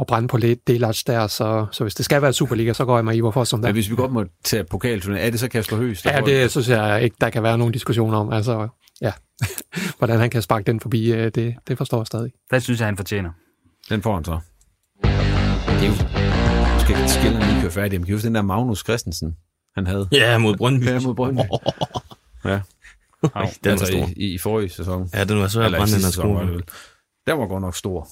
og brænde på lidt delage der, så, så hvis det skal være Superliga, så går jeg mig i, hvorfor som der. Men hvis vi godt må tage pokalturneringen, er det så Kasper Høgh? Ja, det synes jeg ikke, der kan være nogen diskussion om. Altså, ja, hvordan han kan sparke den forbi, øh, det, det forstår jeg stadig. Det synes jeg, han fortjener. Den får han så. Det er jo, skal skille lige køre færdig. Men kan den der Magnus Christensen, han havde? Ja, mod Brøndby. Ja, mod Brøndby. ja. Ej, den altså var stor. I, i, forrige sæson. Ja, den var så at brænde, den Den var godt nok stor.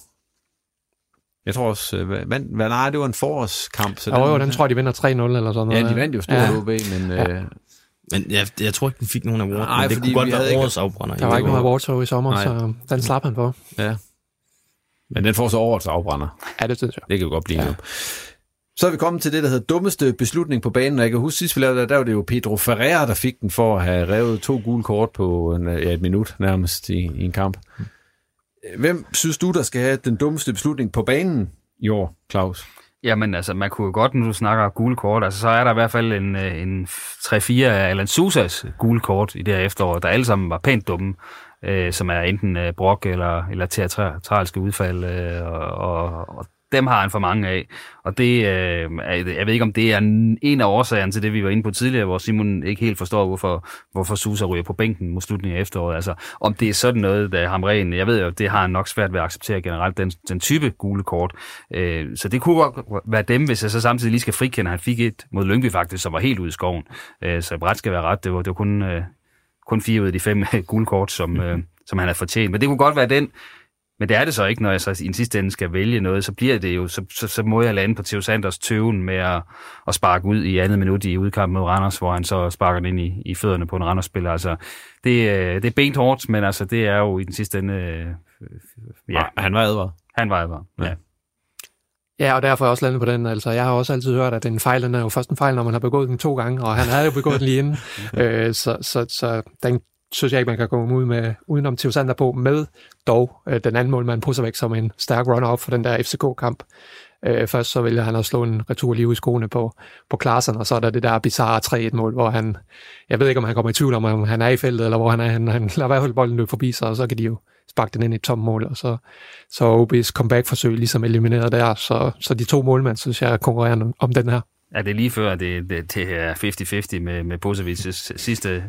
Jeg tror også, øh, hvad, hvad, nej, det var en forårskamp. Så jo, den, jo, den tror jeg, de vinder 3-0 eller sådan noget. Ja, de vandt jo stort ja. OB, men... Ja. Øh, men jeg, jeg tror ikke, den fik nogen award, nej, men det kunne godt være årets afbrænder. Der var ikke nogen award i sommer, nej. så den slap han på. Ja. Men den får så årets afbrænder. Ja, det synes jeg. Det kan jo godt blive ja. Så er vi kommet til det, der hedder dummeste beslutning på banen. Og jeg kan huske sidst vi lavede det, der var det jo Pedro Ferreira, der fik den for at have revet to gule kort på en, ja, et minut nærmest i, i en kamp. Øh, hvem synes du, der skal have den dummeste beslutning på banen i år, Claus? Jamen, altså, man kunne jo godt, når du snakker gule kort, altså, så er der i hvert fald en, øh, en 3-4 af Alan Susas gule kort i det her efterår, der alle sammen var pænt dumme, øh, som er enten øh, brok eller, eller teatralske udfald, øh, og, og dem har han for mange af. Og det, øh, jeg ved ikke, om det er en af årsagerne til det, vi var inde på tidligere, hvor Simon ikke helt forstår, hvorfor, hvorfor Susa ryger på bænken mod slutningen af efteråret. Altså, om det er sådan noget, der ham ren. Jeg ved jo, det har han nok svært ved at acceptere generelt, den, den type gule kort. Øh, så det kunne godt være dem, hvis jeg så samtidig lige skal frikende. Han fik et mod Lyngby faktisk, som var helt ude i skoven. Øh, så ret skal være ret. Det var, det var kun, øh, kun fire ud af de fem gule kort, som, øh, som han havde fortjent. Men det kunne godt være den, men det er det så ikke, når jeg så i en sidste ende skal vælge noget, så bliver det jo, så, så, så må jeg lande på Theo Sanders tøven med at, at sparke ud i andet minut i udkampen mod Randers, hvor han så sparker den ind i, i fødderne på en Randers-spiller. Altså, det, øh, det er bent hårdt, men altså, det er jo i den sidste ende... Øh, ja, han var advaret. Han var advaret, ja. Ja, og derfor er jeg også landet på den. Altså, jeg har også altid hørt, at en fejl, den er jo først en fejl, når man har begået den to gange, og han havde jo begået den lige inden. øh, så, så, så den synes jeg ikke, man kan komme ud med udenom Theo Sander på, med dog øh, den anden målmand væk som en stærk runner-up for den der FCK-kamp. Øh, først så ville han have slå en retur lige ud i skoene på, på Klaassen, og så er der det der bizarre 3-1-mål, hvor han, jeg ved ikke, om han kommer i tvivl om, om han er i feltet, eller hvor han er, han, han lader i hvert fald bolden løbe forbi sig, og så kan de jo sparke den ind i et tomt mål, og så, så OB's comeback-forsøg ligesom elimineret der, så, så de to målmænd, synes jeg, konkurrerer om den her. Er det lige før, det, det, det er 50-50 med, med Bosevics sidste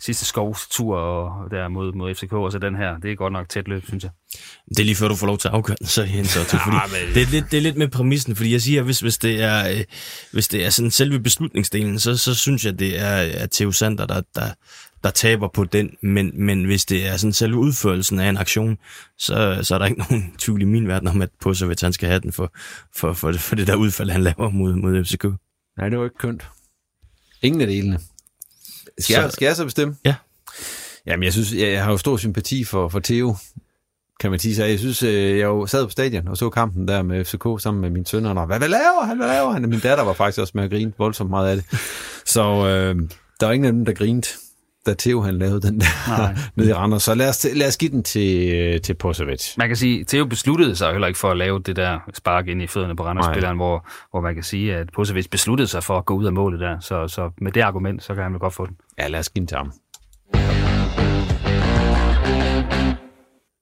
sidste skovstur og der mod, mod FCK, og så den her. Det er godt nok tæt løb, synes jeg. Det er lige før, du får lov til at afgøre den, så Jens til, fordi ja, men... det, er lidt, det er lidt med præmissen, fordi jeg siger, hvis, hvis det er, øh, hvis det er sådan selve beslutningsdelen, så, så synes jeg, det er, er Theo Sander, der, der, der taber på den, men, men hvis det er sådan selve udførelsen af en aktion, så, så er der ikke nogen tvivl i min verden om, at Pusovic han skal have den for, for, for, det, for det der udfald, han laver mod, mod FCK. Nej, det var ikke kønt. Ingen af delene. Skal, så, jeg, skal jeg så bestemme? Ja. Jamen, jeg synes, jeg, jeg har jo stor sympati for, for Theo, kan man sige. Så jeg synes, øh, jeg jo sad på stadion og så kampen der med FCK sammen med min sønner, og hvad, hvad laver han, hvad laver han? Min datter var faktisk også med at grine voldsomt meget af det. Så øh, der var ingen af dem, der grinede, da Theo han lavede den der nede i Randers. Så lad os, lad os give den til, til Posevic. Man kan sige, Theo besluttede sig heller ikke for at lave det der spark ind i fødderne på Randers-spilleren, hvor, hvor man kan sige, at Posevic besluttede sig for at gå ud af målet der. Så, så med det argument, så kan han vel godt få den. Ja, lad os give den til ham.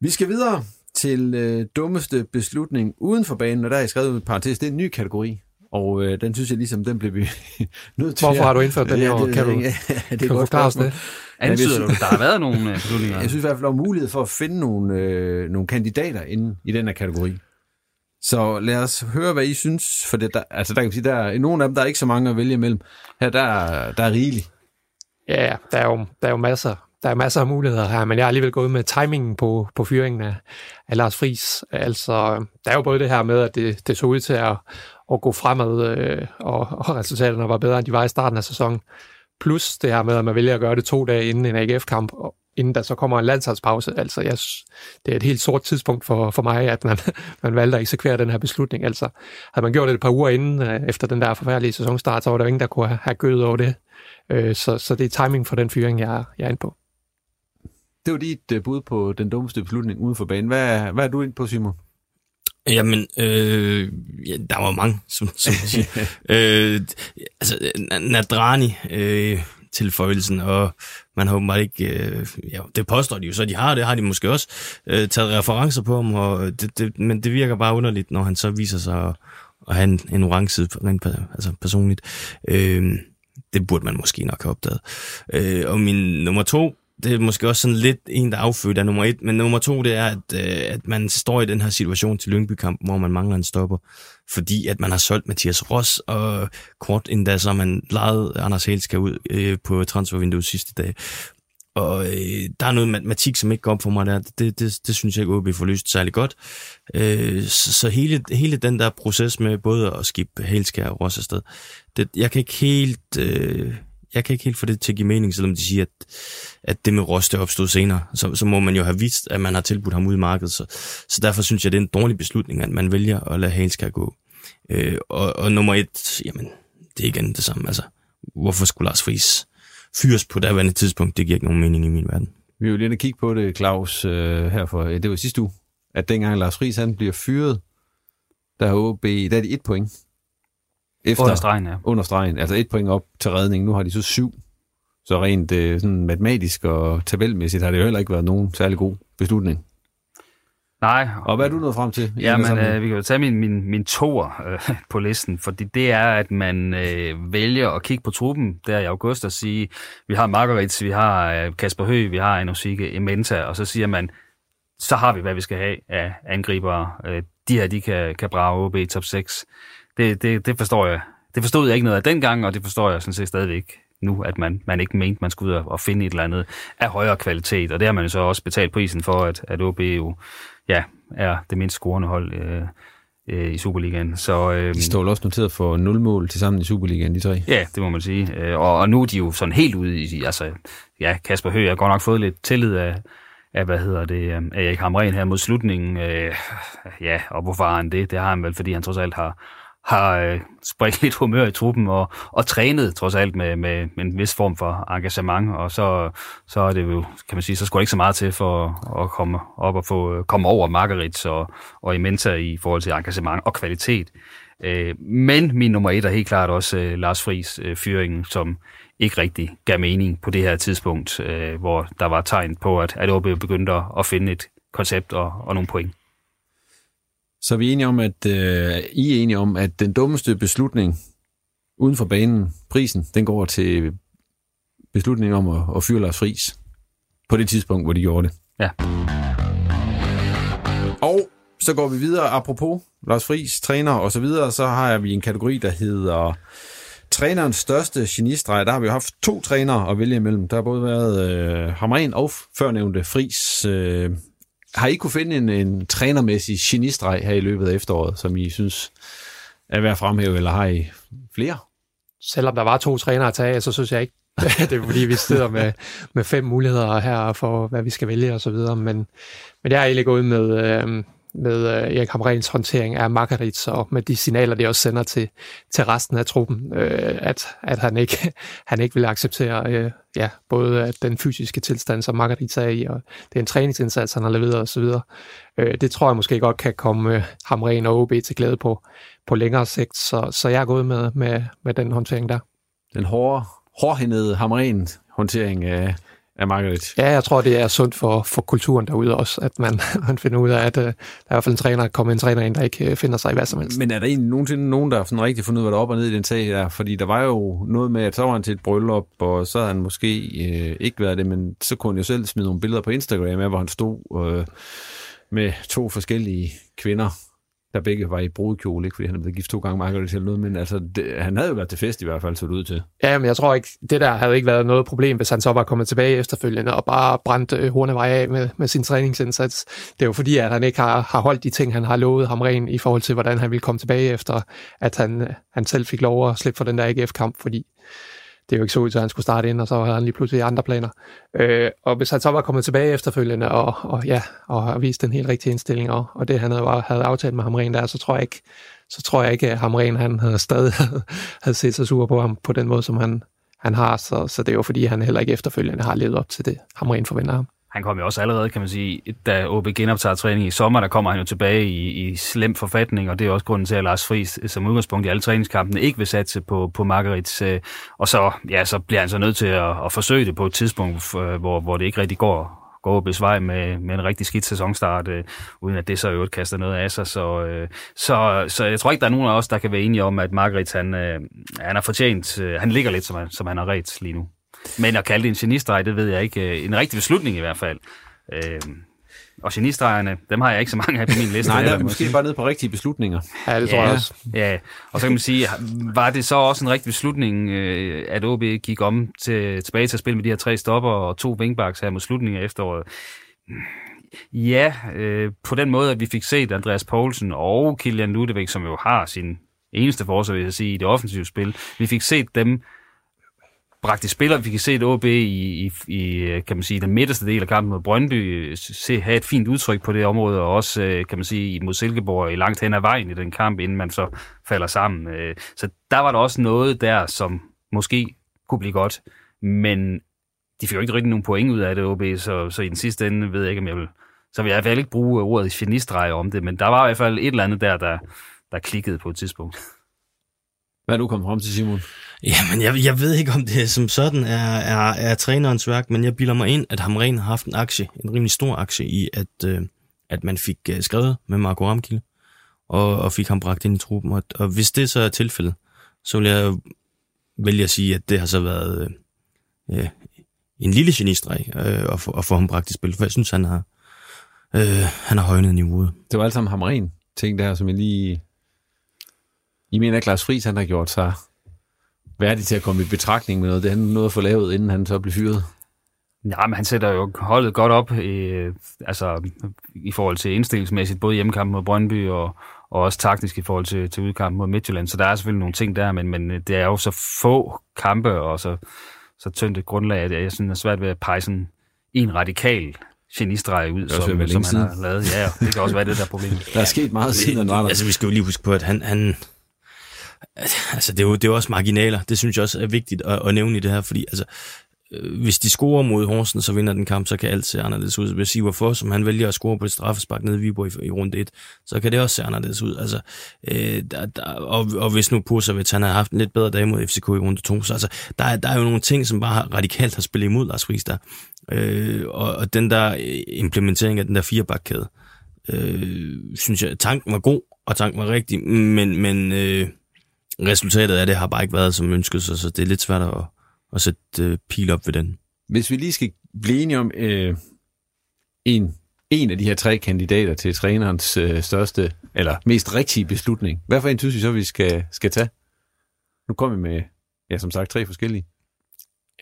Vi skal videre til øh, dummeste beslutning uden for banen, og der er jeg skrevet et parentes. Det er en ny kategori, og øh, den synes jeg ligesom, den blev vi nødt til. Hvorfor har du indført den her? Ja, det, kan du, ja, det kan du forklare os det? Antyder du, der har været nogle øh, beslutninger? Jeg synes i hvert fald, der er mulighed for at finde nogle, øh, nogle kandidater inde i den her kategori. Så lad os høre, hvad I synes, for det, der, altså der kan man sige, der er, nogle af dem, der er ikke så mange at vælge imellem. Her, der, er- der er rigeligt. Ja, der er jo, der er jo masser, der er masser af muligheder her, men jeg har alligevel gået med timingen på, på fyringen af, af Lars Friis. Altså, der er jo både det her med, at det, det så ud til at, at gå fremad, øh, og, og resultaterne var bedre, end de var i starten af sæsonen. Plus det her med, at man vælger at gøre det to dage inden en AGF-kamp, og inden der så kommer en landsholdspause. Altså, jeg, det er et helt sort tidspunkt for, for mig, at man, man valgte at eksekvere den her beslutning. Altså, havde man gjort det et par uger inden, øh, efter den der forfærdelige sæsonstart, så var der ingen, der kunne have, have gødet over det. Øh, så, så det er timing for den fyring, jeg, jeg er inde på. Det var dit øh, bud på den dummeste beslutning uden for banen. Hvad, hvad er du ind på, Simon? Jamen, øh, ja, der var mange, som, som man siger. øh, altså, Na- Nadrani, øh, tilføjelsen, og man har åbenbart ikke, øh, ja, det påstår de jo, så de har, det har de måske også, øh, taget referencer på ham, og det, det, men det virker bare underligt, når han så viser sig at, at have en, en orange side, rent altså personligt. Øh, det burde man måske nok have opdaget. Øh, og min nummer to, det er måske også sådan lidt en, der er affødt af nummer et, men nummer to, det er, at, øh, at man står i den her situation til lyngby hvor man mangler en stopper, fordi at man har solgt Mathias Ross, og kort endda så man lejet Anders Helska ud øh, på transfervinduet sidste dag. Og øh, der er noget matematik, som ikke går op for mig der. Det, det, det synes jeg ikke, OB får løst særlig godt. Øh, så så hele, hele den der proces med både at skifte Helskær og Ross afsted, det, jeg kan ikke helt... Øh, jeg kan ikke helt få det til at give mening, selvom de siger, at, at det med Ross, det opstod senere. Så, så må man jo have vist, at man har tilbudt ham ud i markedet. Så, så derfor synes jeg, det er en dårlig beslutning, at man vælger at lade Halskær gå. Øh, og, og nummer et, jamen, det er igen det samme. Altså, hvorfor skulle Lars Friis fyres på daværende tidspunkt? Det giver ikke nogen mening i min verden. Vi vil lige kigge på det, Claus, øh, her for, ja, det var sidste uge, at dengang Lars Friis han bliver fyret, der er OB, der er de et point. Under stregen, ja. Under stregen, altså et point op til redning. Nu har de så syv. Så rent øh, sådan matematisk og tabelmæssigt har det jo heller ikke været nogen særlig god beslutning. Nej. Og hvad er du nået frem til? i Ja, den men sammenhæng? øh, vi kan jo tage min, min, min toer øh, på listen, fordi det er, at man øh, vælger at kigge på truppen der i august og sige, vi har Margaret, vi har øh, Kasper Høgh, vi har Enosike, Ementa, og så siger man, så har vi, hvad vi skal have af angribere. Øh, de her, de kan, kan brage OB i top 6. Det, det, det forstår jeg. Det forstod jeg ikke noget af dengang, og det forstår jeg sådan set stadigvæk nu, at man, man ikke mente, man skulle ud og- og finde et eller andet af højere kvalitet. Og det har man jo så også betalt prisen for, at, at OB jo ja, er det mindst scorende hold øh, øh, i Superligaen. Så, øh, De står også noteret for 0 mål til sammen i Superligaen, de tre. Ja, det må man sige. Øh, Og, og nu er de jo sådan helt ude i, altså, ja, Kasper Høgh har godt nok fået lidt tillid af, af hvad hedder det, øh, af Erik Hamren her mod slutningen. Øh, ja, og hvorfor har han det? Det har han vel, fordi han trods alt har, har øh, spredt lidt humør i truppen og, og trænet trods alt med, med, med en vis form for engagement, og så, så er det jo, kan man sige, så skulle ikke så meget til for at komme op og få øh, komme over Margarits og, og Imenta i forhold til engagement og kvalitet. Øh, men min nummer et er helt klart også øh, Lars Friis øh, fyringen, som ikke rigtig gav mening på det her tidspunkt, øh, hvor der var tegn på, at, at OB begyndte at, at finde et koncept og, og nogle point. Så er vi enige om, at øh, I er enige om, at den dummeste beslutning uden for banen, prisen, den går til beslutningen om at, at fyre Lars Friis på det tidspunkt, hvor de gjorde det. Ja. Og så går vi videre. Apropos Lars Friis, træner og så videre, så har vi en kategori, der hedder trænerens største genistreg. Der har vi jo haft to trænere at vælge imellem. Der har både været øh, Hamren og førnævnte Friis. Øh, har I kunne finde en, en trænermæssig genistreg her i løbet af efteråret, som I synes er værd at fremhæve, eller har I flere? selvom der var to trænere at tage, så synes jeg ikke, det er fordi, vi sidder med, med fem muligheder her for, hvad vi skal vælge og så videre. Men, men jeg er egentlig gået med, øh, med øh, Erik Hamrens håndtering af Margarit, og med de signaler, det også sender til, til resten af truppen, øh, at, at han ikke, han ikke vil acceptere øh, ja, både at den fysiske tilstand, som Margarit er i, og det er en træningsindsats, han har leveret osv. Øh, det tror jeg måske godt kan komme øh, Hamren og OB til glæde på, på længere sigt, så, så jeg er gået med, med, med den håndtering der. Den hårde, hårdhændede Hamren håndtering af, af Margaret. Ja, jeg tror, det er sundt for, for kulturen derude også, at man, man finder ud af, at uh, der er i hvert fald en træner, kommer en træner ind, der ikke uh, finder sig i hvad som helst. Men er der egentlig nogensinde nogen, der har sådan rigtig fundet ud af, hvad der er op og ned i den sag der? Fordi der var jo noget med, at så var han til et bryllup, og så havde han måske øh, ikke været det, men så kunne han jo selv smide nogle billeder på Instagram af, hvor han stod øh, med to forskellige kvinder der begge var i brudekjole, ikke fordi han er blevet gift to gange Margaret eller noget, men altså, det, han havde jo været til fest i hvert fald, så det ud til. Ja, men jeg tror ikke, det der havde ikke været noget problem, hvis han så var kommet tilbage efterfølgende og bare brændt øh, Hornevej af med, med sin træningsindsats. Det er jo fordi, at han ikke har, har holdt de ting, han har lovet ham ren i forhold til, hvordan han ville komme tilbage efter, at han, øh, han selv fik lov at slippe for den der AGF-kamp, fordi det er jo ikke så ud til, at han skulle starte ind, og så havde han lige pludselig andre planer. Øh, og hvis han så var kommet tilbage efterfølgende, og, og ja, og har vist den helt rigtige indstilling, og, og det han havde, havde aftalt med Hamren der, så tror jeg ikke, så tror jeg ikke, at Hamren han havde stadig havde set sig sur på ham på den måde, som han, han har. Så, så det er jo fordi, han heller ikke efterfølgende har levet op til det, Hamren forventer ham han kom jo også allerede, kan man sige, da OB genoptager træning i sommer, der kommer han jo tilbage i, i slem forfatning, og det er også grunden til, at Lars Friis som udgangspunkt i alle træningskampene ikke vil satse på, på Margarits. Øh, og så, ja, så bliver han så nødt til at, at forsøge det på et tidspunkt, øh, hvor, hvor det ikke rigtig går, går OB's vej med, med en rigtig skidt sæsonstart, øh, uden at det så øvrigt kaster noget af sig. Så, øh, så, så jeg tror ikke, der er nogen af os, der kan være enige om, at Margaret, han, øh, han har fortjent, øh, han ligger lidt, som han, som han har ret lige nu. Men at kalde det en genistreg, det ved jeg ikke. En rigtig beslutning i hvert fald. Øh, og genistregerne, dem har jeg ikke så mange af på min liste. Nej, der er måske bare nede på rigtige beslutninger. Ja, det tror ja. jeg også. Ja, og så kan man sige, var det så også en rigtig beslutning, øh, at OB gik om til, tilbage til at spille med de her tre stopper og to wingbacks her mod slutningen af efteråret? Ja, øh, på den måde, at vi fik set Andreas Poulsen og Kilian Ludvig, som jo har sin eneste forsvar, vil jeg sige, i det offensive spil. Vi fik set dem bragt i spiller. Vi kan se et OB i, i, i, kan man sige, den midterste del af kampen mod Brøndby se, have et fint udtryk på det område, og også, øh, kan man sige, mod Silkeborg i langt hen ad vejen i den kamp, inden man så falder sammen. Øh, så der var der også noget der, som måske kunne blive godt, men de fik jo ikke rigtig nogen point ud af det, OB, så, så i den sidste ende ved jeg ikke, om jeg vil... Så vil jeg i hvert fald ikke bruge ordet genistreg om det, men der var i hvert fald et eller andet der, der, der klikkede på et tidspunkt. Hvad er du kommet frem til, Simon? Jamen, jeg, jeg ved ikke, om det som sådan er, er, er trænerens værk, men jeg bilder mig ind, at Hamren har haft en aktie, en rimelig stor aktie i, at, øh, at man fik øh, skrevet med Marco Ramkilde, og, og fik ham bragt ind i truppen. Og, og hvis det så er tilfældet, så vil jeg vælge at sige, at det har så været øh, øh en lille genistreg øh, at, få, at få ham bragt i spil, for jeg synes, han har, øh, han har højnet niveauet. Det var alt sammen Hamren ting der, som jeg lige i mener, at Lars Friis han har gjort sig værdig til at komme i betragtning med noget. Det han noget at få lavet, inden han så blev fyret. Ja, men han sætter jo holdet godt op i, altså, i forhold til indstillingsmæssigt, både hjemmekampen mod Brøndby og, og også taktisk i forhold til, til udkampen mod Midtjylland. Så der er selvfølgelig nogle ting der, men, men det er jo så få kampe og så, så tyndt et grundlag, at jeg synes, det er svært ved at pege sådan en radikal genistreg ud, som, som han siden. har lavet. Ja, det kan også være det der problem. Der er sket meget siden han var der. Altså, vi skal jo lige huske på, at han, han, Altså, det er, jo, det er jo også marginaler. Det synes jeg også er vigtigt at, at nævne i det her, fordi altså, øh, hvis de scorer mod Horsen, så vinder den kamp, så kan alt se anderledes ud. Hvis hvorfor, som han vælger at score på et straffespark nede i Viborg i, i runde 1, så kan det også se anderledes ud. Altså, øh, der, der, og, og hvis nu Pusovic, han har haft en lidt bedre dag mod FCK i runde 2, så altså, der, der er jo nogle ting, som bare radikalt har spillet imod Lars Friis der. Øh, og, og den der øh, implementering af den der firebakkæde, øh, synes jeg, tanken var god, og tanken var rigtig, men, men øh, resultatet af det har bare ikke været som ønsket, så, så det er lidt svært at, at sætte uh, pil op ved den. Hvis vi lige skal blive enige om øh, en, en af de her tre kandidater til trænerens øh, største, eller mest rigtige beslutning, hvad for en synes vi så, vi skal, skal tage? Nu kommer vi med, ja som sagt, tre forskellige.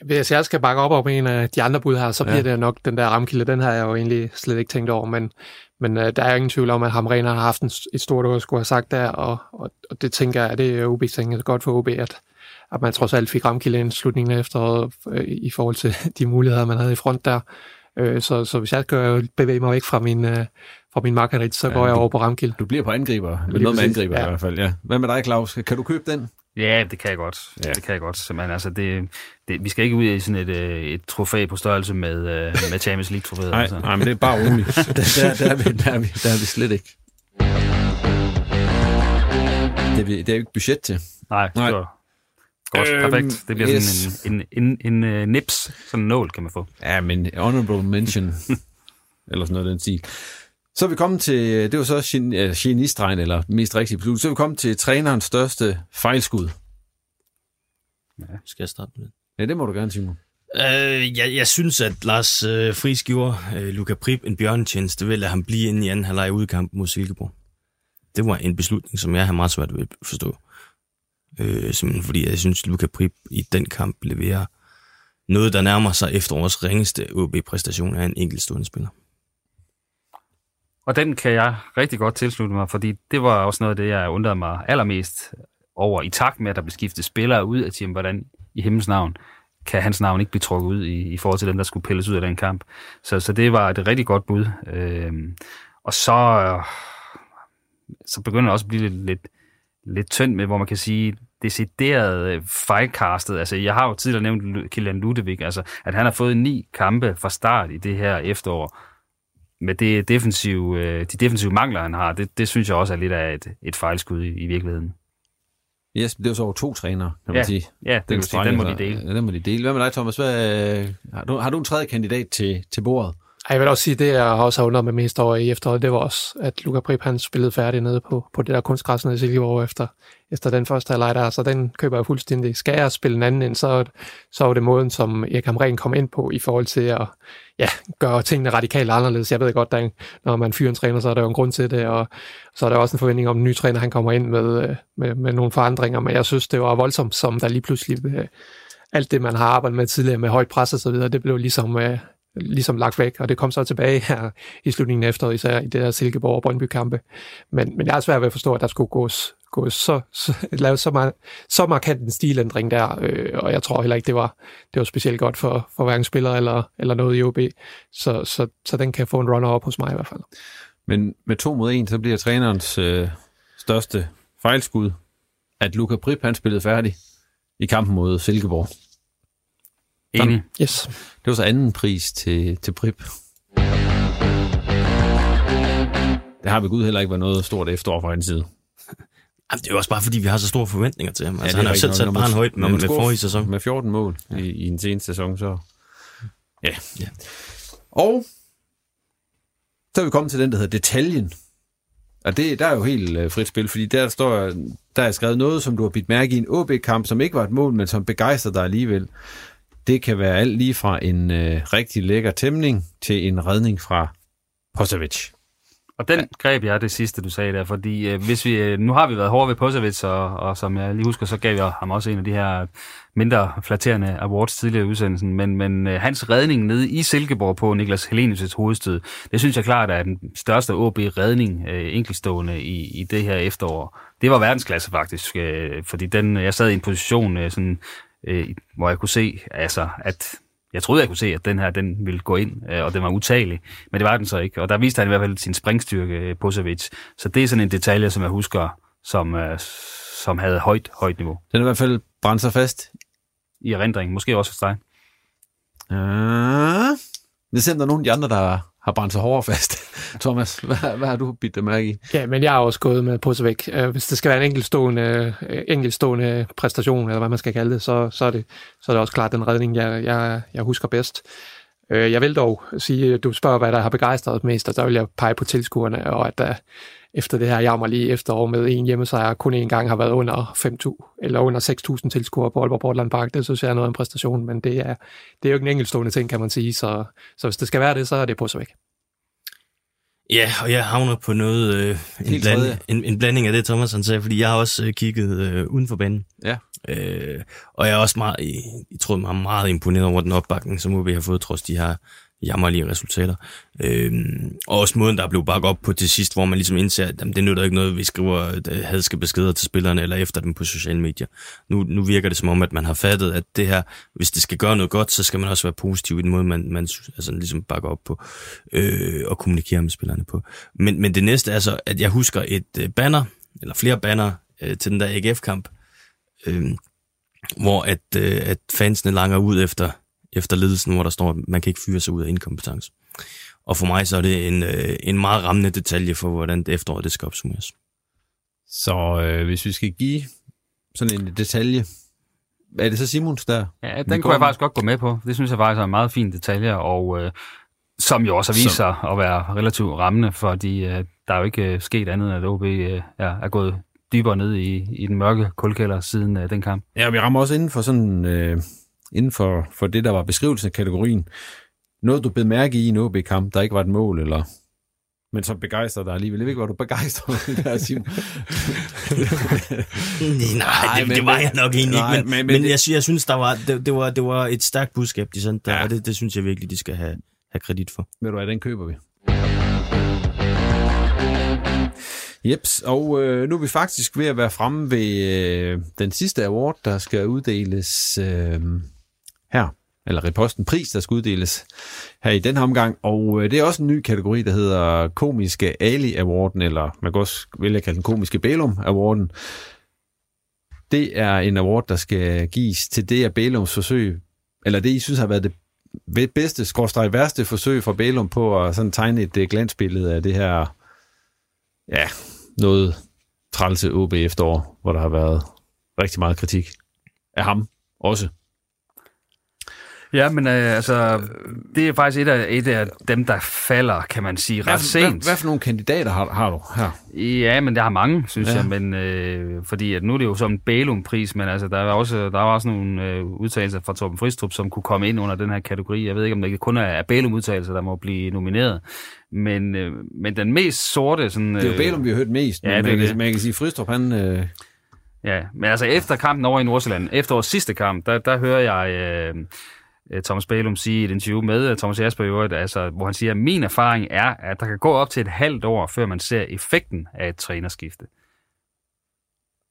Hvis jeg skal bakke op om en af de andre bud her, så bliver ja. det nok den der ramkilde. Den har jeg jo egentlig slet ikke tænkt over, men, men uh, der er ingen tvivl om, at Hamren har haft en, et stort ord, skulle have sagt der, og, og, og det tænker jeg, at det er OB tænker godt for OB, at at man trods alt fik Ramkild ind slutningen af efteråret øh, i forhold til de muligheder, man havde i front der. Øh, så, så hvis jeg skal bevæge mig væk fra min, øh, fra min markerit, så ja, går jeg du, over på Ramkild. Du bliver på angriber, med noget med angriber ja. i hvert fald, ja. Hvad med dig, Claus? Kan du købe den? Ja, det kan jeg godt. Ja. Det kan jeg godt. Men altså, det, det, vi skal ikke ud i sådan et, et trofæ på størrelse med, med Champions League-trofæet. Nej, altså. nej, men det er bare roligt. der, der, der, er vi, der, er vi, der er vi slet ikke. Det er, det er ikke budget til. Nej, Nej. det var godt. Øhm, perfekt. Det bliver yes. sådan en, en, en, en, en nips, sådan en nål kan man få. Ja, men honorable mention, eller sådan noget den stil. Så er vi kommet til, det var så genistregen, eller mest rigtige beslutning, så er vi kommet til trænerens største fejlskud. Ja, skal jeg starte med det? Ja, det må du gerne, Simon. Øh, jeg, jeg synes, at Lars øh, Friis gjorde øh, Luca Prip en bjørnetjeneste ved at lade ham blive inde i anden halvleg udkamp mod Silkeborg. Det var en beslutning, som jeg har meget svært ved at forstå. Øh, simpelthen fordi jeg synes, at Luca Prip i den kamp leverer noget, der nærmer sig efterårets ringeste OB-præstation af en enkeltstående spiller. Og den kan jeg rigtig godt tilslutte mig, fordi det var også noget af det, jeg undrede mig allermest over i takt med, at der blev skiftet spillere ud af team, hvordan i himmels navn kan hans navn ikke blive trukket ud i, i forhold til dem, der skulle pilles ud af den kamp. Så, så det var et rigtig godt bud. Øh, og så, øh, så begynder det også at blive lidt, lidt, lidt tyndt med, hvor man kan sige, decideret øh, fejlkastet. Altså, jeg har jo tidligere nævnt Kilian Ludevig, altså, at han har fået ni kampe fra start i det her efterår. Med det defensive, øh, de defensive mangler, han har, det, det synes jeg også er lidt af et, et fejlskud i, i virkeligheden. Yes, det er jo så over to trænere, kan man ja, sige. Ja, det den, sige, den må de dele. Ja, den må de dele. Hvad med dig, Thomas? Hvad, har, du, har du en tredje kandidat til, til bordet? Jeg vil også sige, det jeg også har undret mig mest over i efteråret, det var også, at Luca Prip han spillede færdig nede på, på det der kunstgræs nede i Silkeborg efter, efter den første halvleg der, så den køber jeg fuldstændig. Skal jeg spille en anden ind, så, så var det måden, som Erik Hamren kom ind på i forhold til at ja, gøre tingene radikalt anderledes. Jeg ved godt, der, når man fyrer en træner, så er der jo en grund til det, og så er der også en forventning om, at en ny træner han kommer ind med, med, med nogle forandringer, men jeg synes, det var voldsomt, som der lige pludselig øh, alt det, man har arbejdet med tidligere med højt pres og så videre, det blev ligesom øh, ligesom lagt væk, og det kom så tilbage her i slutningen af efteråret, især i det der Silkeborg og Brøndby kampe. Men, men jeg er svært ved at forstå, at der skulle gås, gås så, så, lavet så, meget, så markant en stilændring der, øh, og jeg tror heller ikke, det var, det var specielt godt for, for hverken spiller eller, eller noget i OB. Så, så, så den kan få en runner op hos mig i hvert fald. Men med to mod en, så bliver trænerens øh, største fejlskud, at Luca Prip, han spillede færdig i kampen mod Silkeborg. Enig. Yes. Det var så anden pris til, til Prip. Det har vi gud heller ikke været noget stort efterår fra hans side. Jamen, det er jo også bare, fordi vi har så store forventninger til ham. Altså, ja, han har selv sat bare en højt med, med forrige sæson. Med 14 mål ja. i, i en seneste sæson, så... Ja. ja. Og så er vi kommet til den, der hedder detaljen. Og det, der er jo helt uh, frit spil, fordi der står, der er skrevet noget, som du har bidt mærke i en OB-kamp, som ikke var et mål, men som begejstrer dig alligevel. Det kan være alt lige fra en øh, rigtig lækker tæmning til en redning fra Posovic. Og den greb jeg det sidste, du sagde der, fordi øh, hvis vi, øh, nu har vi været hårde ved Posovic, og, og som jeg lige husker, så gav jeg ham også en af de her mindre flatterende awards tidligere i udsendelsen, men, men øh, hans redning nede i Silkeborg på Niklas Helenius' hovedstød, det synes jeg klart er den største OB-redning øh, enkeltstående i, i det her efterår. Det var verdensklasse faktisk, øh, fordi den, jeg sad i en position øh, sådan øh, hvor jeg kunne se, altså, at jeg troede, jeg kunne se, at den her, den ville gå ind, øh, og den var utagelig, men det var den så ikke. Og der viste han i hvert fald sin springstyrke, øh, Posevic. Så det er sådan en detalje, som jeg husker, som, øh, som havde højt, højt niveau. Den er i hvert fald brændt sig fast. I erindring, måske også hos dig. Uh, det er der nogen af de andre, der har brændt sig hårdere fast. Thomas, hvad, hvad har du bidt dig mærke i? Ja, men jeg har også gået med på sig væk. Øh, hvis det skal være en enkeltstående, øh, enkeltstående præstation, eller hvad man skal kalde det, så, så, er, det, så er det også klart den redning, jeg, jeg, jeg husker bedst. Øh, jeg vil dog sige, at du spørger, hvad der har begejstret mest, og der vil jeg pege på tilskuerne, og at der efter det her jammerlige efterår med en hjemmesejr, kun en gang har været under 5.000 eller under 6.000 tilskuere på Aalborg Portland Park. Det synes jeg er noget af en præstation, men det er, det er jo ikke en enkeltstående ting, kan man sige. Så, så hvis det skal være det, så er det på så væk. Ja, og jeg havner på noget, øh, en, bland, en, en blanding af det, Thomas han sagde, fordi jeg har også øh, kigget øh, uden for banen. Ja. Øh, og jeg er også meget, jeg, tror, jeg er meget imponeret over den opbakning, som vi har fået, trods de her jammerlige resultater. Øhm, og også måden, der blev bakket op på til sidst, hvor man ligesom indser, at jamen, det nytter ikke noget, vi skriver øh, hadske beskeder til spillerne eller efter dem på sociale medier. Nu, nu virker det som om, at man har fattet, at det her, hvis det skal gøre noget godt, så skal man også være positiv i den måde, man, man altså, ligesom bakker op på øh, og kommunikere med spillerne på. Men, men det næste er så, at jeg husker et øh, banner, eller flere banner øh, til den der AGF-kamp, øh, hvor at, øh, at fansene langer ud efter efter ledelsen, hvor der står, at man kan ikke fyre sig ud af inkompetence. Og for mig så er det en, øh, en meget rammende detalje for, hvordan det efteråret det skal opsummeres. Så øh, hvis vi skal give sådan en detalje, er det så Simons der? Ja, den kunne jeg faktisk godt gå med på. Det synes jeg faktisk er en meget fin detalje, og øh, som jo også har vist sig at være relativt rammende, fordi øh, der er jo ikke øh, sket andet, end at OB øh, er, er gået dybere ned i, i den mørke kulkælder siden øh, den kamp. Ja, vi rammer også inden for sådan... Øh inden for, for det, der var beskrivelsen af kategorien, noget du blev mærke i en OB-kamp, der ikke var et mål, eller men som begejstrer dig alligevel. Jeg ved ikke, var du begejstret der, Simon? nej, det, men, det var jeg nok egentlig nej, ikke, men, men, men, men jeg, jeg synes, der var, det, det, var, det var et stærkt budskab, de sendte der, ja. og det, det synes jeg virkelig, de skal have, have kredit for. Ved du hvad, den køber vi. Jeps, og øh, nu er vi faktisk ved at være fremme ved øh, den sidste award, der skal uddeles øh, her, eller reposten pris, der skal uddeles her i den her omgang, og øh, det er også en ny kategori, der hedder Komiske Ali Awarden, eller man kan også vælge at kalde den Komiske Bælum Awarden. Det er en award, der skal gives til det af Bælums forsøg, eller det, I synes har været det bedste, skorstræk værste forsøg fra Bælum på at sådan tegne et øh, glansbillede af det her, ja, noget trælse OB efterår, hvor der har været rigtig meget kritik af ham også. Ja, men øh, altså, det er faktisk et af, et af dem, der falder, kan man sige, ret hvad, sent. Hvad, hvad for nogle kandidater har, har du her? Ja, men der har mange, synes ja. jeg, men øh, fordi at nu er det jo som en Bælum-pris, men altså, der er også, der er også nogle øh, udtalelser fra Torben Fristrup, som kunne komme ind under den her kategori. Jeg ved ikke, om det kun er Bælum-udtalelser, der må blive nomineret. Men, øh, men den mest sorte... Sådan, det er jo Bælum, vi har hørt mest, ja, men man, kan, man kan sige, Fristrup, han... Øh... Ja, men altså efter kampen over i Nordsjælland, efter vores sidste kamp, der, der hører jeg... Øh, Øh, Thomas Bælum sige i et interview med øh, Thomas Jasper i øvrigt, altså, hvor han siger, at min erfaring er, at der kan gå op til et halvt år, før man ser effekten af et trænerskifte.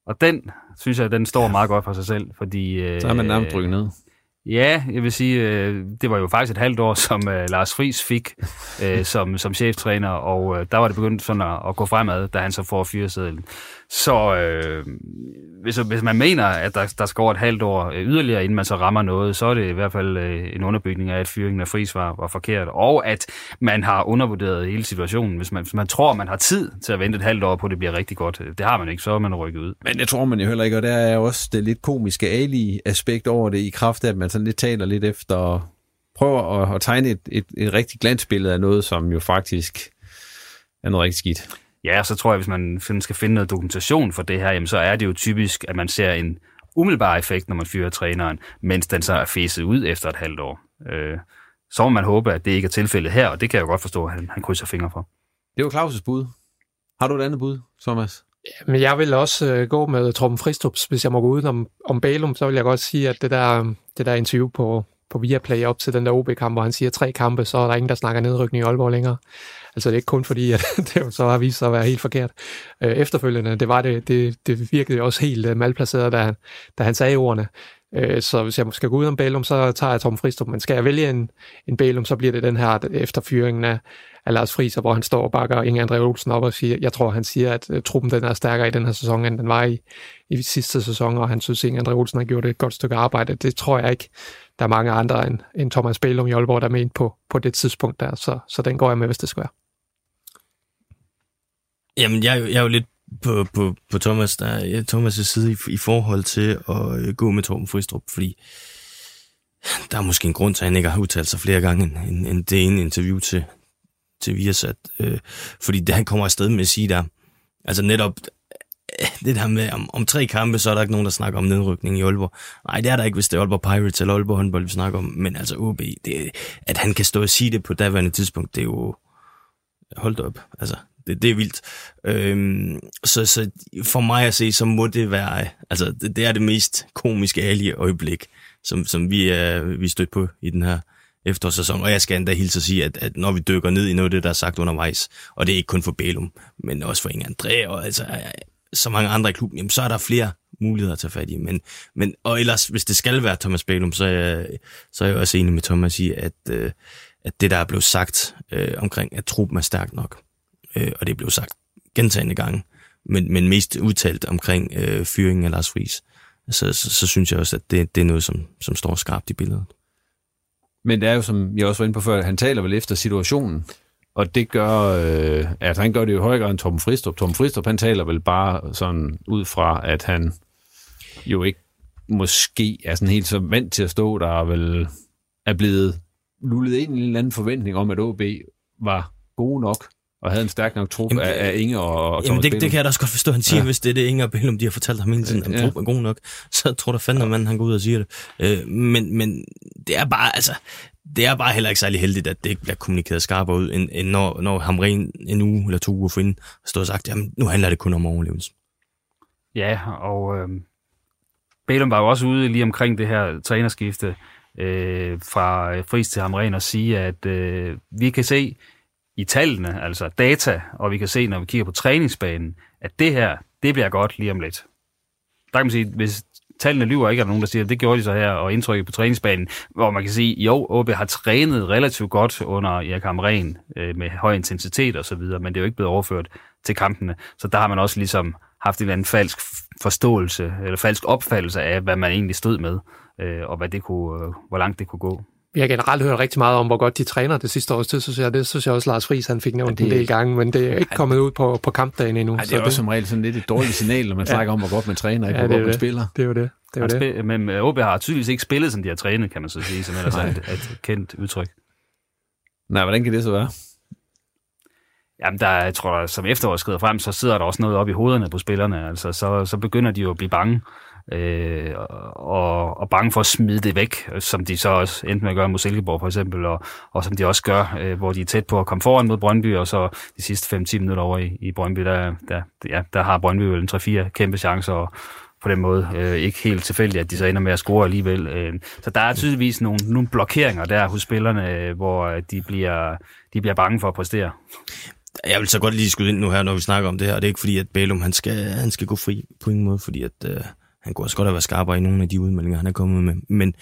Og den, synes jeg, den står meget godt for sig selv, fordi... Så har man nærmest rykket ned. Ja, jeg vil sige, øh, det var jo faktisk et halvt år, som øh, Lars Friis fik øh, som, som cheftræner, og øh, der var det begyndt sådan at, at gå fremad, da han så får fyresedlen. Så øh, hvis, hvis man mener, at der, der skal over et halvt år øh, yderligere, inden man så rammer noget, så er det i hvert fald øh, en underbygning af, at fyringen af Friis var, var forkert, og at man har undervurderet hele situationen. Hvis man, hvis man tror, man har tid til at vente et halvt år på, at det bliver rigtig godt, øh, det har man ikke, så er man rykket ud. Men det tror man jo heller ikke, og der er også det lidt komiske Ali-aspekt over det, i kraft af, at man sådan lidt taler lidt efter og prøver at, at tegne et, et, et rigtig glansbillede af noget, som jo faktisk er noget rigtig skidt. Ja, så tror jeg, hvis man skal finde noget dokumentation for det her, jamen, så er det jo typisk, at man ser en umiddelbar effekt, når man fyrer træneren, mens den så er fæset ud efter et halvt år. Øh, så må man håbe, at det ikke er tilfældet her, og det kan jeg jo godt forstå, at han, han krydser fingre for. Det var Claus' bud. Har du et andet bud, Thomas? Men jeg vil også øh, gå med Torben Fristrups, hvis jeg må gå ud om, om Balum, så vil jeg godt sige, at det der, det der interview på, på Viaplay op til den der OB-kamp, hvor han siger tre kampe, så er der ingen, der snakker nedrykning i Aalborg længere. Altså det er ikke kun fordi, at det så har vist sig at være helt forkert. Øh, efterfølgende, det var det, det, det virkede også helt øh, malplaceret, da han, da han sagde ordene. Øh, så hvis jeg skal gå ud om Bælum, så tager jeg Tom Fristrup. Men skal jeg vælge en, en Bælum, så bliver det den her efterfyringen af, af Lars Friis, hvor han står og bakker Inge André Olsen op og siger, jeg tror, han siger, at øh, truppen den er stærkere i den her sæson, end den var i, i sidste sæson, og han synes, at Inge André Olsen har gjort et godt stykke arbejde. Det tror jeg ikke, der er mange andre end, end Thomas Bælum i Aalborg, der er med på, på det tidspunkt der, så, så den går jeg med, hvis det skal være. Jamen, jeg, jeg er jo lidt på, på, på Thomas, der, Thomas' side i, i forhold til at øh, gå med Torben Fristrup, fordi der er måske en grund til, at han ikke har udtalt sig flere gange end, end det ene interview til, til Viasat. Øh, fordi det, han kommer afsted med at sige der, altså netop det der med, om, om tre kampe, så er der ikke nogen, der snakker om nedrykning i Aalborg. Nej, det er der ikke, hvis det er Aalborg Pirates eller Aalborg håndbold, vi snakker om. Men altså OB, det, at han kan stå og sige det på daværende tidspunkt, det er jo... Hold op, altså det, det er vildt. Øhm, så, så for mig at se, så må det være, altså det, det er det mest komiske ærlige øjeblik, som, som vi er vi stødt på i den her efterårssæson. Og jeg skal endda hilse at sige, at, at når vi dykker ned i noget af det, der er sagt undervejs, og det er ikke kun for Bælum, men også for Inge André og altså, så mange andre i klubben, jamen, så er der flere muligheder at tage fat i. Men, men, og ellers, hvis det skal være Thomas Bælum, så er jeg, så er jeg også enig med Thomas i, at, øh, at det, der er blevet sagt øh, omkring, at truppen er stærk nok, øh, og det er blevet sagt gentagende gange, men, men mest udtalt omkring øh, fyringen af Lars Friis, så, så, så synes jeg også, at det, det er noget, som, som står skarpt i billedet. Men det er jo, som jeg også var inde på før, at han taler vel efter situationen. Og det gør, øh, altså han gør det jo i højere grad end Torben Fristrup. Torben Fristrup, han taler vel bare sådan ud fra, at han jo ikke måske er sådan helt så vant til at stå der, og vel er blevet lullet ind i en eller anden forventning om, at OB var gode nok og havde en stærk nok trup af, af Inge og, og Jamen, det, det kan jeg da også godt forstå, at han siger, ja. hvis det er det Inge og Bellum, de har fortalt ham hele tiden, at ja. er god nok, så tror der fandme, at manden han går ud og siger det. Øh, men, men det er bare, altså, det er bare heller ikke særlig heldigt, at det ikke bliver kommunikeret skarpere ud, end, end når, når Hamren en uge eller to uger forinden stod og sagt, jamen nu handler det kun om overlevelse. Ja, og øh, Bælum var jo også ude lige omkring det her trænerskifte øh, fra Friis til Hamren og sige, at øh, vi kan se i tallene, altså data, og vi kan se, når vi kigger på træningsbanen, at det her, det bliver godt lige om lidt. Der kan man sige, hvis tallene lyver ikke, er der nogen, der siger, at det gjorde de så her, og indtrykket på træningsbanen, hvor man kan sige, jo, OB har trænet relativt godt under Erik Hamren øh, med høj intensitet og så videre, men det er jo ikke blevet overført til kampene. Så der har man også ligesom haft en eller anden falsk forståelse, eller falsk opfattelse af, hvad man egentlig stod med, øh, og hvad det kunne, øh, hvor langt det kunne gå. Vi har generelt hørt rigtig meget om, hvor godt de træner det sidste års tid, så jeg, det synes jeg også, Lars Friis han fik nævnt ja, det, en del gange, men det er ikke kommet ud på, på kampdagen endnu. Ja, det er så også det, som regel sådan lidt et dårligt signal, når man ja. snakker om, hvor godt man træner, ikke ja, hvor godt man spiller. Det er jo det. det, er jo det. Men OB har tydeligvis ikke spillet, som de har trænet, kan man så sige, som ellers er et, et kendt udtryk. Nej, hvordan kan det så være? Jamen, der, jeg tror, som efteråret skrider frem, så sidder der også noget op i hovederne på spillerne. Altså, så, så begynder de jo at blive bange øh, og, og bange for at smide det væk, som de så også endte med at gøre mod Silkeborg for eksempel, og, og som de også gør, øh, hvor de er tæt på at komme foran mod Brøndby, og så de sidste 5-10 minutter over i, i Brøndby, der, der, ja, der har Brøndby vel en 3-4 kæmpe chancer, og på den måde øh, ikke helt tilfældigt, at de så ender med at score alligevel. Øh, så der er tydeligvis nogle, nogle blokeringer der hos spillerne, øh, hvor øh, de bliver, de bliver bange for at præstere. Jeg vil så godt lige skyde ind nu her, når vi snakker om det her, og det er ikke fordi, at Bælum han skal, han skal gå fri på ingen måde, fordi at, øh, han kunne også godt have været skarpere i nogle af de udmeldinger, han er kommet med. Men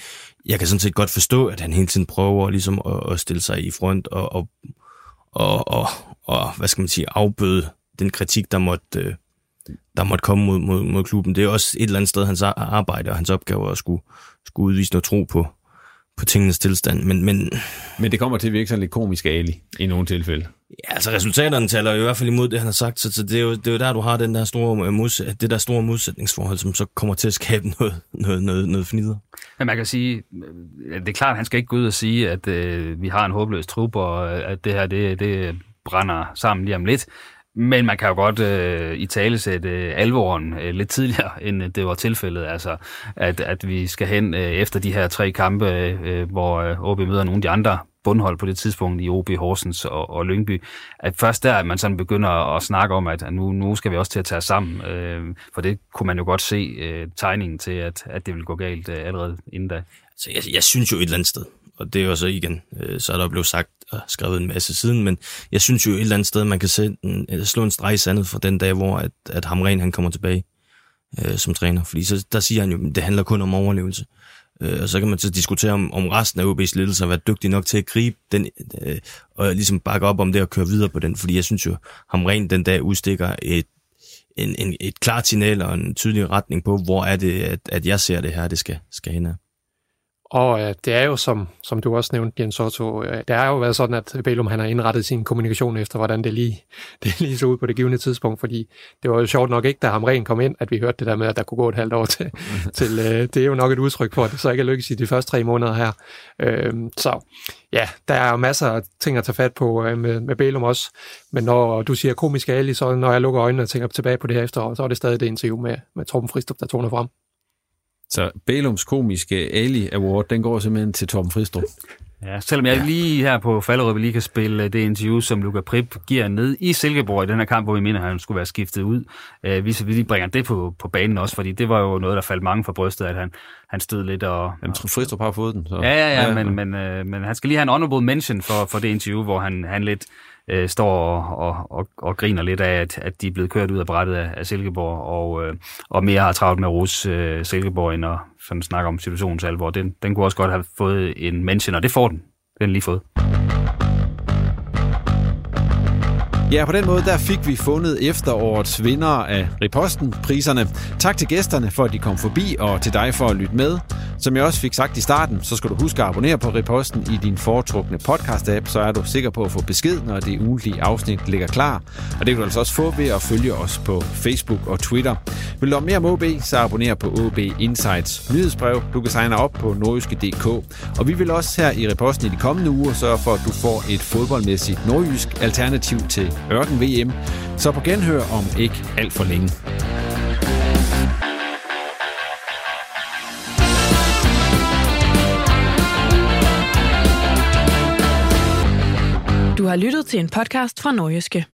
jeg kan sådan set godt forstå, at han hele tiden prøver ligesom at, at stille sig i front og, og, og, og, og hvad skal man sige, afbøde den kritik, der måtte, øh, der måtte komme mod, mod, mod klubben. Det er også et eller andet sted hans arbejde og hans opgave at skulle, skulle udvise noget tro på, på tingenes tilstand. Men, men, men det kommer til at virke sådan lidt komisk ali i nogle tilfælde. Ja, altså resultaterne taler i hvert fald imod det, han har sagt, så, så det, er jo, det er jo der, du har den der store, øh, mods, det der store modsætningsforhold, som så kommer til at skabe noget, noget, noget, noget fnider. Men man kan sige, det er klart, at han skal ikke gå ud og sige, at øh, vi har en håbløs trup, og at det her, det, det brænder sammen lige om lidt. Men man kan jo godt øh, i tale sætte øh, alvoren øh, lidt tidligere, end øh, det var tilfældet. Altså, at, at vi skal hen øh, efter de her tre kampe, øh, hvor øh, OB møder nogle af de andre bundhold på det tidspunkt i OB, Horsens og, og Lyngby, at først der, at man sådan begynder at snakke om, at nu, nu skal vi også til at tage sammen, øh, for det kunne man jo godt se øh, tegningen til, at, at det vil gå galt øh, allerede inden da. Så jeg, jeg synes jo et eller andet sted, og det er jo så igen, øh, så er der blevet sagt og skrevet en masse siden, men jeg synes jo et eller andet sted, man kan sætte en, øh, slå en streg i sandet fra den dag, hvor at, at Hamren han kommer tilbage øh, som træner, fordi så, der siger han jo, at det handler kun om overlevelse. Øh, og så kan man så diskutere, om, om resten af OB's ledelse har været dygtig nok til at gribe den, øh, og ligesom bakke op om det og køre videre på den, fordi jeg synes jo, Hamren den dag udstikker et, en, en, et klart signal og en tydelig retning på, hvor er det, at, at jeg ser det her, det skal, skal hen af. Og øh, det er jo, som, som du også nævnte, Jens Otto, øh, det er jo været sådan, at Bælum han har indrettet sin kommunikation efter, hvordan det lige, det lige så ud på det givende tidspunkt, fordi det var jo sjovt nok ikke, da Hamren kom ind, at vi hørte det der med, at der kunne gå et halvt år til. til øh, det er jo nok et udtryk for, at det så ikke er lykkedes i de første tre måneder her. Øh, så ja, der er jo masser af ting at tage fat på øh, med, med Bælum også, men når du siger komisk Ali, så når jeg lukker øjnene og tænker tilbage på det her efterår, så er det stadig det interview med, med Torben Fristrup, der toner frem. Så Bælums komiske Ali Award, den går simpelthen til Tom Fristrup. Ja, selvom jeg ja. lige her på Fallerød lige kan spille det interview, som Luca Prip giver ned i Silkeborg i den her kamp, hvor vi mener, at han skulle være skiftet ud. Øh, vi, vi bringer det på, på banen også, fordi det var jo noget, der faldt mange for brystet, at han, han stod lidt og... Jamen, Fristrup har fået den. Så. Ja, ja, ja, ja, men, men, øh, men han skal lige have en honorable mention for, for det interview, hvor han, han lidt øh, står og, og, og, og griner lidt af, at, at de er blevet kørt ud af brættet af, af Silkeborg, og, øh, og mere har travlt med at rose øh, Silkeborg, end at sådan snakke om situationens alvor. Den, den kunne også godt have fået en mention, og det får den. Den lige fået. Ja, på den måde der fik vi fundet efterårets vinder af Riposten-priserne. Tak til gæsterne for, at de kom forbi, og til dig for at lytte med. Som jeg også fik sagt i starten, så skal du huske at abonnere på Riposten i din foretrukne podcast-app, så er du sikker på at få besked, når det ugentlige afsnit ligger klar. Og det kan du altså også få ved at følge os på Facebook og Twitter. Vil du have mere om OB, så abonner på OB Insights nyhedsbrev. Du kan signe op på nordjyske.dk. Og vi vil også her i Riposten i de kommende uger sørge for, at du får et fodboldmæssigt nordjysk alternativ til Ørken VM. Så på genhør om ikke alt for længe. Du har lyttet til en podcast fra Norgeske.